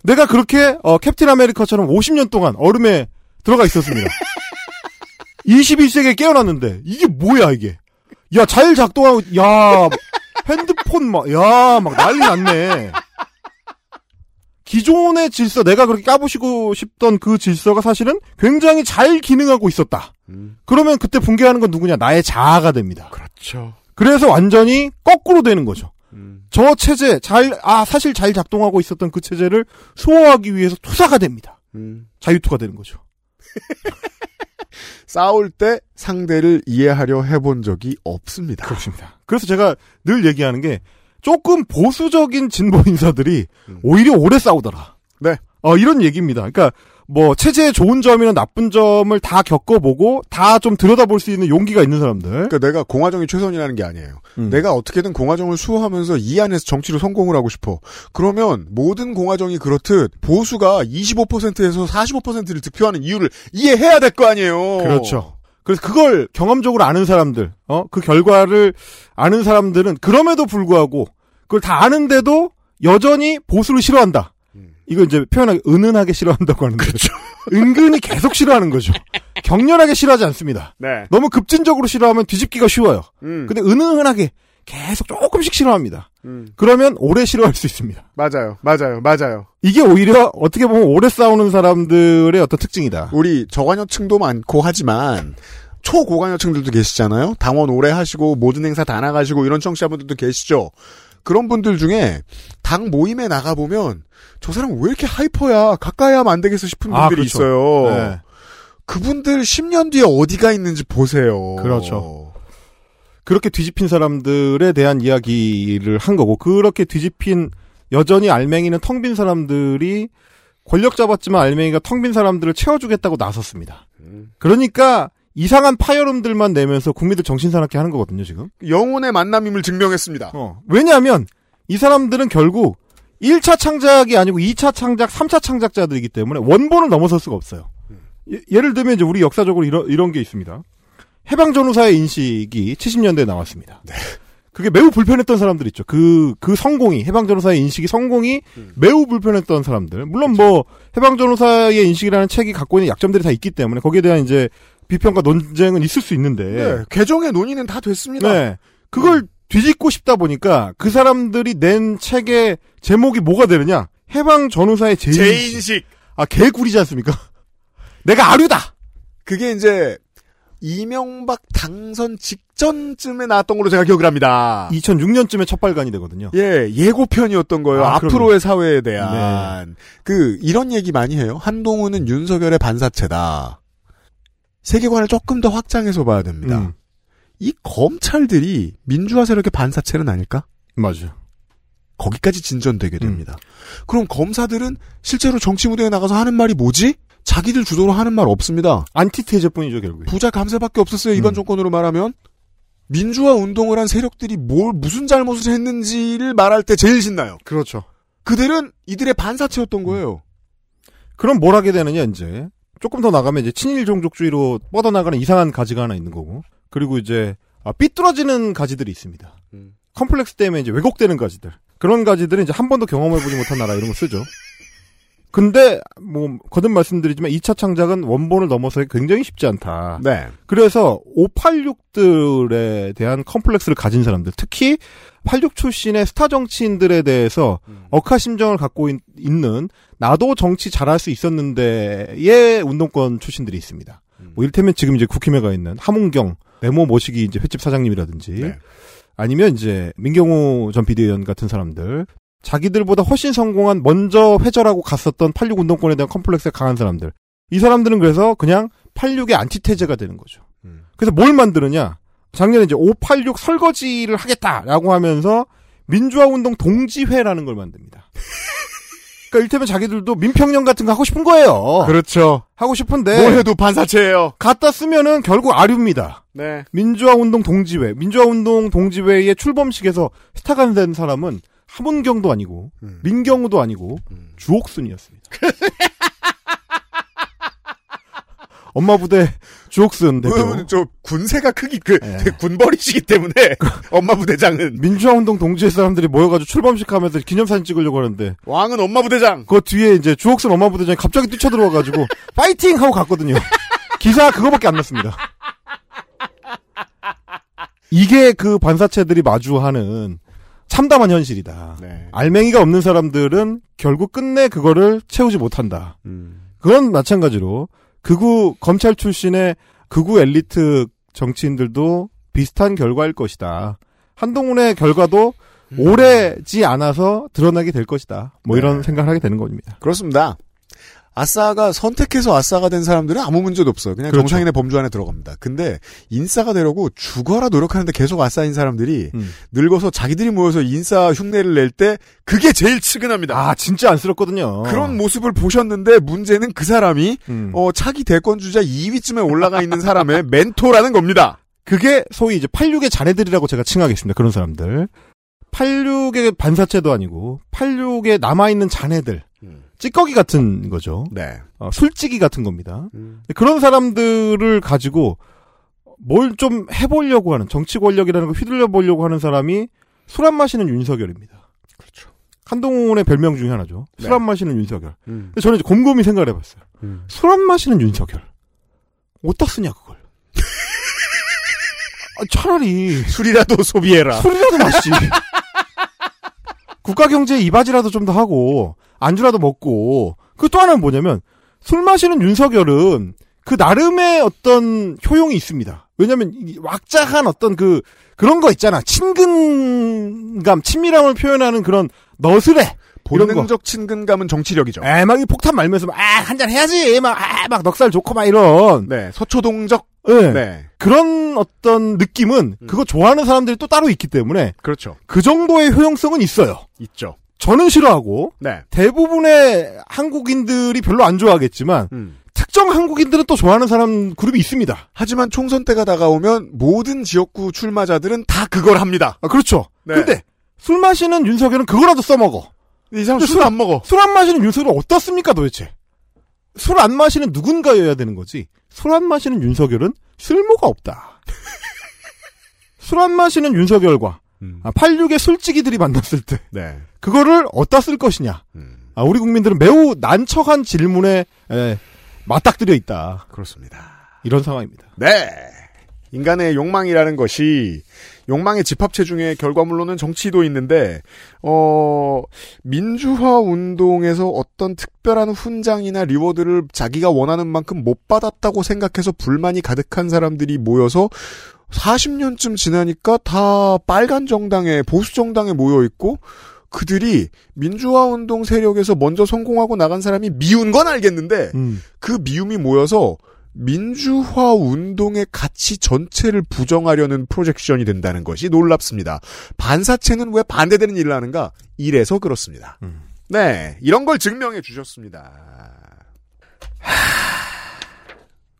내가 그렇게 어, 캡틴 아메리카처럼 50년 동안 얼음에 들어가 있었습니다. 21세기에 깨어났는데 이게 뭐야 이게? 야 잘 작동하고 야 핸드폰 막 야 막 난리 났네. 기존의 질서 내가 그렇게 까부시고 싶던 그 질서가 사실은 굉장히 잘 기능하고 있었다. 그러면 그때 붕괴하는 건 누구냐? 나의 자아가 됩니다. 그렇죠. 그래서 완전히 거꾸로 되는 거죠. 저 체제 잘 아 사실 잘 작동하고 있었던 그 체제를 수호하기 위해서 투사가 됩니다. 자유투가 되는 거죠. 싸울 때 상대를 이해하려 해본 적이 없습니다. 그렇습니다. 그래서 제가 늘 얘기하는 게 조금 보수적인 진보 인사들이 오히려 오래 싸우더라. 네. 어, 이런 얘기입니다. 그러니까 뭐 체제의 좋은 점이나 나쁜 점을 다 겪어보고 다 좀 들여다볼 수 있는 용기가 있는 사람들. 그러니까 내가 공화정이 최선이라는 게 아니에요. 음. 내가 어떻게든 공화정을 수호하면서 이 안에서 정치로 성공을 하고 싶어. 그러면 모든 공화정이 그렇듯 보수가 25%에서 45%를 득표하는 이유를 이해해야 될 거 아니에요. 그렇죠. 그래서 그걸 경험적으로 아는 사람들, 어, 그 결과를 아는 사람들은 그럼에도 불구하고 그걸 다 아는데도 여전히 보수를 싫어한다. 이거 이제 표현하기 은은하게 싫어한다고 하는데. 은근히 계속 싫어하는 거죠. 격렬하게 싫어하지 않습니다. 네. 너무 급진적으로 싫어하면 뒤집기가 쉬워요. 음. 근데 은은하게 계속 조금씩 싫어합니다. 음. 그러면 오래 싫어할 수 있습니다. 맞아요. 맞아요. 맞아요. 이게 오히려 어떻게 보면 오래 싸우는 사람들의 어떤 특징이다. 우리 저관여층도 많고 하지만 초고관여층들도 계시잖아요. 당원 오래 하시고 모든 행사 다 나가시고 이런 청취자분들도 계시죠. 그런 분들 중에 당 모임에 나가 보면 저 사람 왜 이렇게 하이퍼야 가까이 하면 안 되겠어 싶은 아, 분들이 그렇죠. 있어요. 네. 그분들 10년 뒤에 어디가 있는지 보세요. 그렇죠. 그렇게 뒤집힌 사람들에 대한 이야기를 한 거고 그렇게 뒤집힌 여전히 알맹이는 텅 빈 사람들이 권력 잡았지만 알맹이가 텅 빈 사람들을 채워주겠다고 나섰습니다. 그러니까 이상한 파열음들만 내면서 국민들 정신 사납게 하는 거거든요 지금. 영혼의 만남임을 증명했습니다. 어, 왜냐하면 이 사람들은 결국 1차 창작이 아니고 2차 창작, 3차 창작자들이기 때문에 원본을 넘어설 수가 없어요. 예, 를 들면 이제 우리 역사적으로 이런, 이런 게 있습니다. 해방 전후사의 인식이 70년대에 나왔습니다. 그게 매우 불편했던 사람들 있죠. 그, 그 성공이, 해방 전후사의 인식이 성공이 매우 불편했던 사람들. 물론 뭐, 해방 전후사의 인식이라는 책이 갖고 있는 약점들이 다 있기 때문에 거기에 대한 이제 비평과 논쟁은 있을 수 있는데. 네, 개정의 논의는 다 됐습니다. 네. 그걸 뒤집고 싶다 보니까 그 사람들이 낸 책의 제목이 뭐가 되느냐? 해방 전후사의 재인식. 재인식. 아, 개구리지 않습니까? 내가 아류다! 그게 이제 이명박 당선 직전쯤에 나왔던 걸로 제가 기억을 합니다. 2006년쯤에 첫 발간이 되거든요. 예, 예고편이었던 거예요. 아, 앞으로의 그럼요. 사회에 대한. 그, 이런 얘기 많이 해요. 한동훈은 윤석열의 반사체다. 세계관을 조금 더 확장해서 봐야 됩니다. 음. 이 검찰들이 민주화 세력의 반사체는 아닐까? 맞아요. 거기까지 진전되게 됩니다. 그럼 검사들은 실제로 정치 무대에 나가서 하는 말이 뭐지? 자기들 주도로 하는 말 없습니다. 안티테제뿐이죠, 결국에. 부자 감세밖에 없었어요. 이번 정권으로 말하면. 민주화 운동을 한 세력들이 뭘 무슨 잘못을 했는지를 말할 때 제일 신나요. 그렇죠. 그들은 이들의 반사체였던 거예요. 그럼 뭘 하게 되느냐, 이제. 조금 더 나가면 이제 친일 종족주의로 뻗어나가는 이상한 가지가 하나 있는 거고. 그리고 이제, 아, 삐뚤어지는 가지들이 있습니다. 컴플렉스 때문에 이제 왜곡되는 가지들. 그런 가지들은 이제 한 번도 경험해보지 못한 나라 이런 거 쓰죠. 근데 뭐 거듭 말씀드리지만 2차 창작은 원본을 넘어서기 굉장히 쉽지 않다. 네. 그래서 586들에 대한 컴플렉스를 가진 사람들, 특히 86 출신의 스타 정치인들에 대해서 억하심정을 갖고 있, 는 나도 정치 잘할 수 있었는데의 운동권 출신들이 있습니다. 뭐 이를테면 지금 이제 국힘에 가 있는 함은경 네모 모시기 이제 횟집 사장님이라든지 아니면 이제 민경우 전 비대위원 같은 사람들. 자기들보다 훨씬 성공한 먼저 회절하고 갔었던 86 운동권에 대한 컴플렉스가 강한 사람들. 이 사람들은 그래서 그냥 86의 안티테제가 되는 거죠. 그래서 뭘 만드느냐 작년에 이제 586 설거지를 하겠다라고 하면서 민주화 운동 동지회라는 걸 만듭니다. 그러니까 일테면 자기들도 민평령 같은 거 하고 싶은 거예요. 그렇죠. 하고 싶은데 뭘 해도 반사체예요. 갖다 쓰면은 결국 아류입니다. 네. 민주화 운동 동지회, 민주화 운동 동지회의 출범식에서 스타가 된 사람은 함은경도 아니고 음. 민경우도 아니고 주옥순이었습니다. 엄마 부대 주옥순 대표. 그, 저 군세가 크기 그 군벌이시기 때문에 엄마 부대장은 민주화 운동 동지회 사람들이 모여가지고 출범식 하면서 기념사진 찍으려고 하는데 왕은 엄마 부대장. 그 뒤에 이제 주옥순 엄마 부대장이 갑자기 뛰쳐들어와가지고 파이팅 하고 갔거든요. 기사 그거밖에 안 났습니다. 이게 그 반사체들이 마주하는 참담한 현실이다. 네. 알맹이가 없는 사람들은 결국 끝내 그거를 채우지 못한다. 음. 그건 마찬가지로 극우 검찰 출신의 극우 엘리트 정치인들도 비슷한 결과일 것이다. 한동훈의 결과도 오래지 않아서 드러나게 될 것이다. 뭐 이런 생각을 하게 되는 겁니다. 그렇습니다. 아싸가 선택해서 아싸가 된 사람들은 아무 문제도 없어요. 그냥 그렇죠. 정상인의 범주 안에 들어갑니다. 근데 인싸가 되려고 죽어라 노력하는데 계속 아싸인 사람들이 음. 늙어서 자기들이 모여서 인싸 흉내를 낼 때 그게 제일 측은합니다. 아 진짜 안쓰럽거든요. 그런 모습을 보셨는데 문제는 그 사람이 음. 어, 차기 대권 주자 2위쯤에 올라가 있는 사람의 멘토라는 겁니다. 그게 소위 이제 86의 자네들이라고 제가 칭하겠습니다. 그런 사람들. 86의 반사체도 아니고 86에 남아있는 자네들. 찌꺼기 같은 거죠. 네. 어, 술찌기 같은 겁니다. 그런 사람들을 가지고 뭘 좀 해보려고 하는 정치 권력이라는 걸 휘둘려 보려고 하는 사람이 술 안 마시는 윤석열입니다. 그렇죠. 한동훈의 별명 중에 하나죠. 네. 술안 마시는 윤석열. 음. 저는 이제 곰곰이 생각을 해봤어요. 음. 술안 마시는 윤석열. 어디다 쓰냐 그걸. 아, 차라리 술이라도 소비해라. 술이라도 마시지. 국가 경제에 이바지라도 좀 더 하고 안주라도 먹고 그 또 하나는 뭐냐면 술 마시는 윤석열은 그 나름의 어떤 효용이 있습니다. 왜냐하면 이 왁자한 어떤 그 그런 거 있잖아 친근감 친밀함을 표현하는 그런 너스레. 본능적 친근감은 정치력이죠. 에, 막이 폭탄 말면서 막, 아, 한잔 해야지. 막, 아, 막 넉살 좋고 막 이런. 네. 서초동적. 네. 네. 그런 어떤 느낌은 그거 좋아하는 사람들이 또 따로 있기 때문에 그렇죠. 그 정도의 효용성은 있어요. 있죠. 저는 싫어하고 네. 대부분의 한국인들이 별로 안 좋아하겠지만 음. 특정 한국인들은 또 좋아하는 사람 그룹이 있습니다. 하지만 총선 때가 다가오면 모든 지역구 출마자들은 다 그걸 합니다. 아, 그렇죠. 네. 근데 술 마시는 윤석열은 그거라도 써먹어. 이 사람 근데 술안 먹어. 술 안 마시는 윤석열은 어떻습니까 도대체? 술 안 마시는 누군가여야 되는 거지. 술 안 마시는 윤석열은 쓸모가 없다. 술 안 마시는 윤석열과 아, 86의 술찌기들이 만났을 때 네. 그거를 어디다 쓸 것이냐. 아, 우리 국민들은 매우 난처한 질문에 에, 맞닥뜨려 있다. 그렇습니다. 이런 상황입니다. 네. 인간의 욕망이라는 것이 욕망의 집합체 중에 결과물로는 정치도 있는데 어 민주화 운동에서 어떤 특별한 훈장이나 리워드를 자기가 원하는 만큼 못 받았다고 생각해서 불만이 가득한 사람들이 모여서 40년쯤 지나니까 다 빨간 정당에 보수 정당에 모여 있고 그들이 민주화 운동 세력에서 먼저 성공하고 나간 사람이 미운 건 알겠는데 음. 그 미움이 모여서 민주화 운동의 가치 전체를 부정하려는 프로젝션이 된다는 것이 놀랍습니다. 반사체는 왜 반대되는 일을 하는가? 이래서 그렇습니다. 네, 이런 걸 증명해 주셨습니다.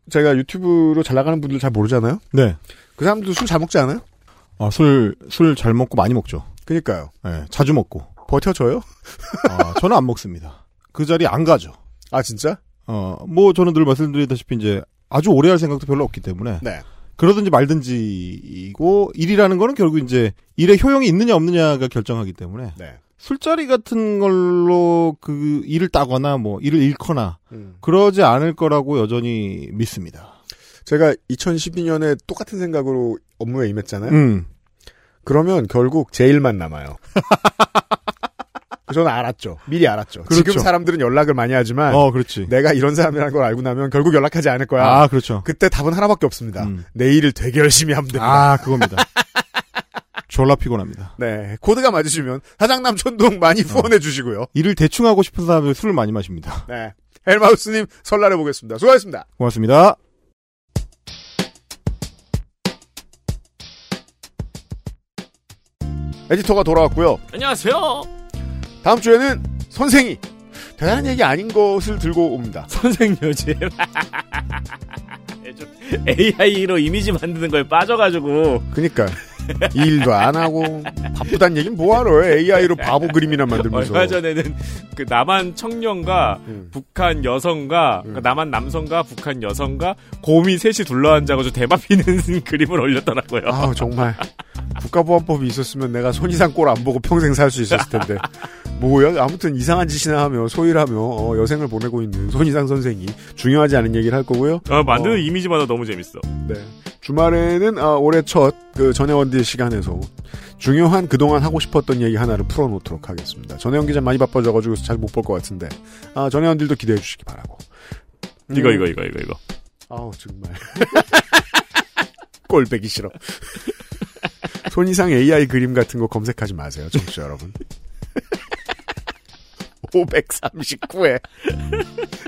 제가 유튜브로 잘 나가는 분들 잘 모르잖아요? 네. 그 사람들도 술 잘 먹지 않아요? 아, 술, 술 잘 먹고 많이 먹죠. 그니까요. 네, 자주 먹고. 버텨줘요? 아, 저는 안 먹습니다. 그 자리에 안 가죠. 아, 진짜? 어, 뭐 저는 늘 말씀드리다시피 이제 아주 오래 할 생각도 별로 없기 때문에. 네. 그러든지 말든지이고 일이라는 거는 결국 이제 일의 효용이 있느냐 없느냐가 결정하기 때문에 네. 술자리 같은 걸로 그 일을 따거나 뭐 일을 잃거나 음. 그러지 않을 거라고 여전히 믿습니다. 제가 2012년에 똑같은 생각으로 업무에 임했잖아요. 음. 그러면 결국 제 일만 남아요. 저는 알았죠. 미리 알았죠. 그렇죠. 지금 사람들은 연락을 많이 하지만 어, 그렇지. 내가 이런 사람이라는 걸 알고 나면 결국 연락하지 않을 거야. 아, 그렇죠. 그때 답은 하나밖에 없습니다. 음. 내 일을 되게 열심히 하면 됩니다. 아, 그겁니다. 졸라 피곤합니다. 네. 코드가 맞으시면 사장남 천동 많이 후원해 주시고요. 일을 대충 하고 싶은 사람들 술을 많이 마십니다. 네. 헬마우스님 설날해 보겠습니다. 수고하셨습니다. 고맙습니다. 에디터가 돌아왔고요. 안녕하세요. 다음 주에는 선생이. 대단한 얘기 아닌 것을 들고 옵니다. 선생 요즘. AI로 이미지 만드는 거에 빠져가지고. 그니까 이 일도 안 하고 바쁘단 얘기는 뭐하러 해. AI로 바보 그림이나 만들면서. 얼마 전에는 그 남한 청년과 음. 북한 여성과 그 남한 남성과 북한 여성과 곰이 셋이 둘러앉아가지고 대박 피는 그림을 올렸더라고요. 아 정말 국가보안법이 있었으면 내가 손이상 꼴 안 보고 평생 살 수 있었을 텐데 뭐야 아무튼 이상한 짓이나 하며 소일하며 어, 여생을 보내고 있는 손이상 선생이 중요하지 않은 얘기를 할 거고요. 어, 만드는 어, 이미지마다 너무 재밌어. 네. 주말에는 아, 올해 첫그 전혜원들 시간에서 중요한 그동안 하고 싶었던 얘기 하나를 풀어놓도록 하겠습니다. 전혜원 기자 많이 바빠져가지고 잘 못 볼 것 같은데 아, 전혜원들도 기대해 주시기 바라고. 이거 음. 이거 이거 이거 이거. 아우 정말 꼴배기 싫어. 손이상 AI 그림 같은 거 검색하지 마세요, 청취자 여러분. 539회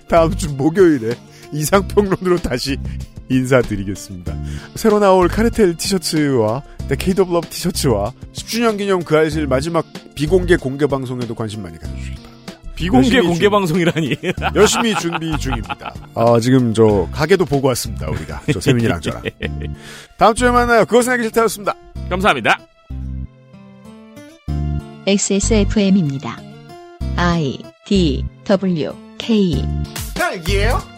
다음 주 목요일에 이상평론으로 다시 인사드리겠습니다. 새로 나올 카르텔 티셔츠와 Decade of Love 티셔츠와 10주년 기념 그알싫 마지막 비공개 공개 방송에도 관심 많이 가져주시기 바랍니다. 비공개 공개 준- 방송이라니. 열심히 준비 중입니다. 아, 지금 저 가게도 보고 왔습니다. 우리가 저 세민이랑 저랑. 다음 주에 만나요. 그것은 알기 싫다였습니다. 감사합니다. XSFM입니다. I D W K 딸기예요?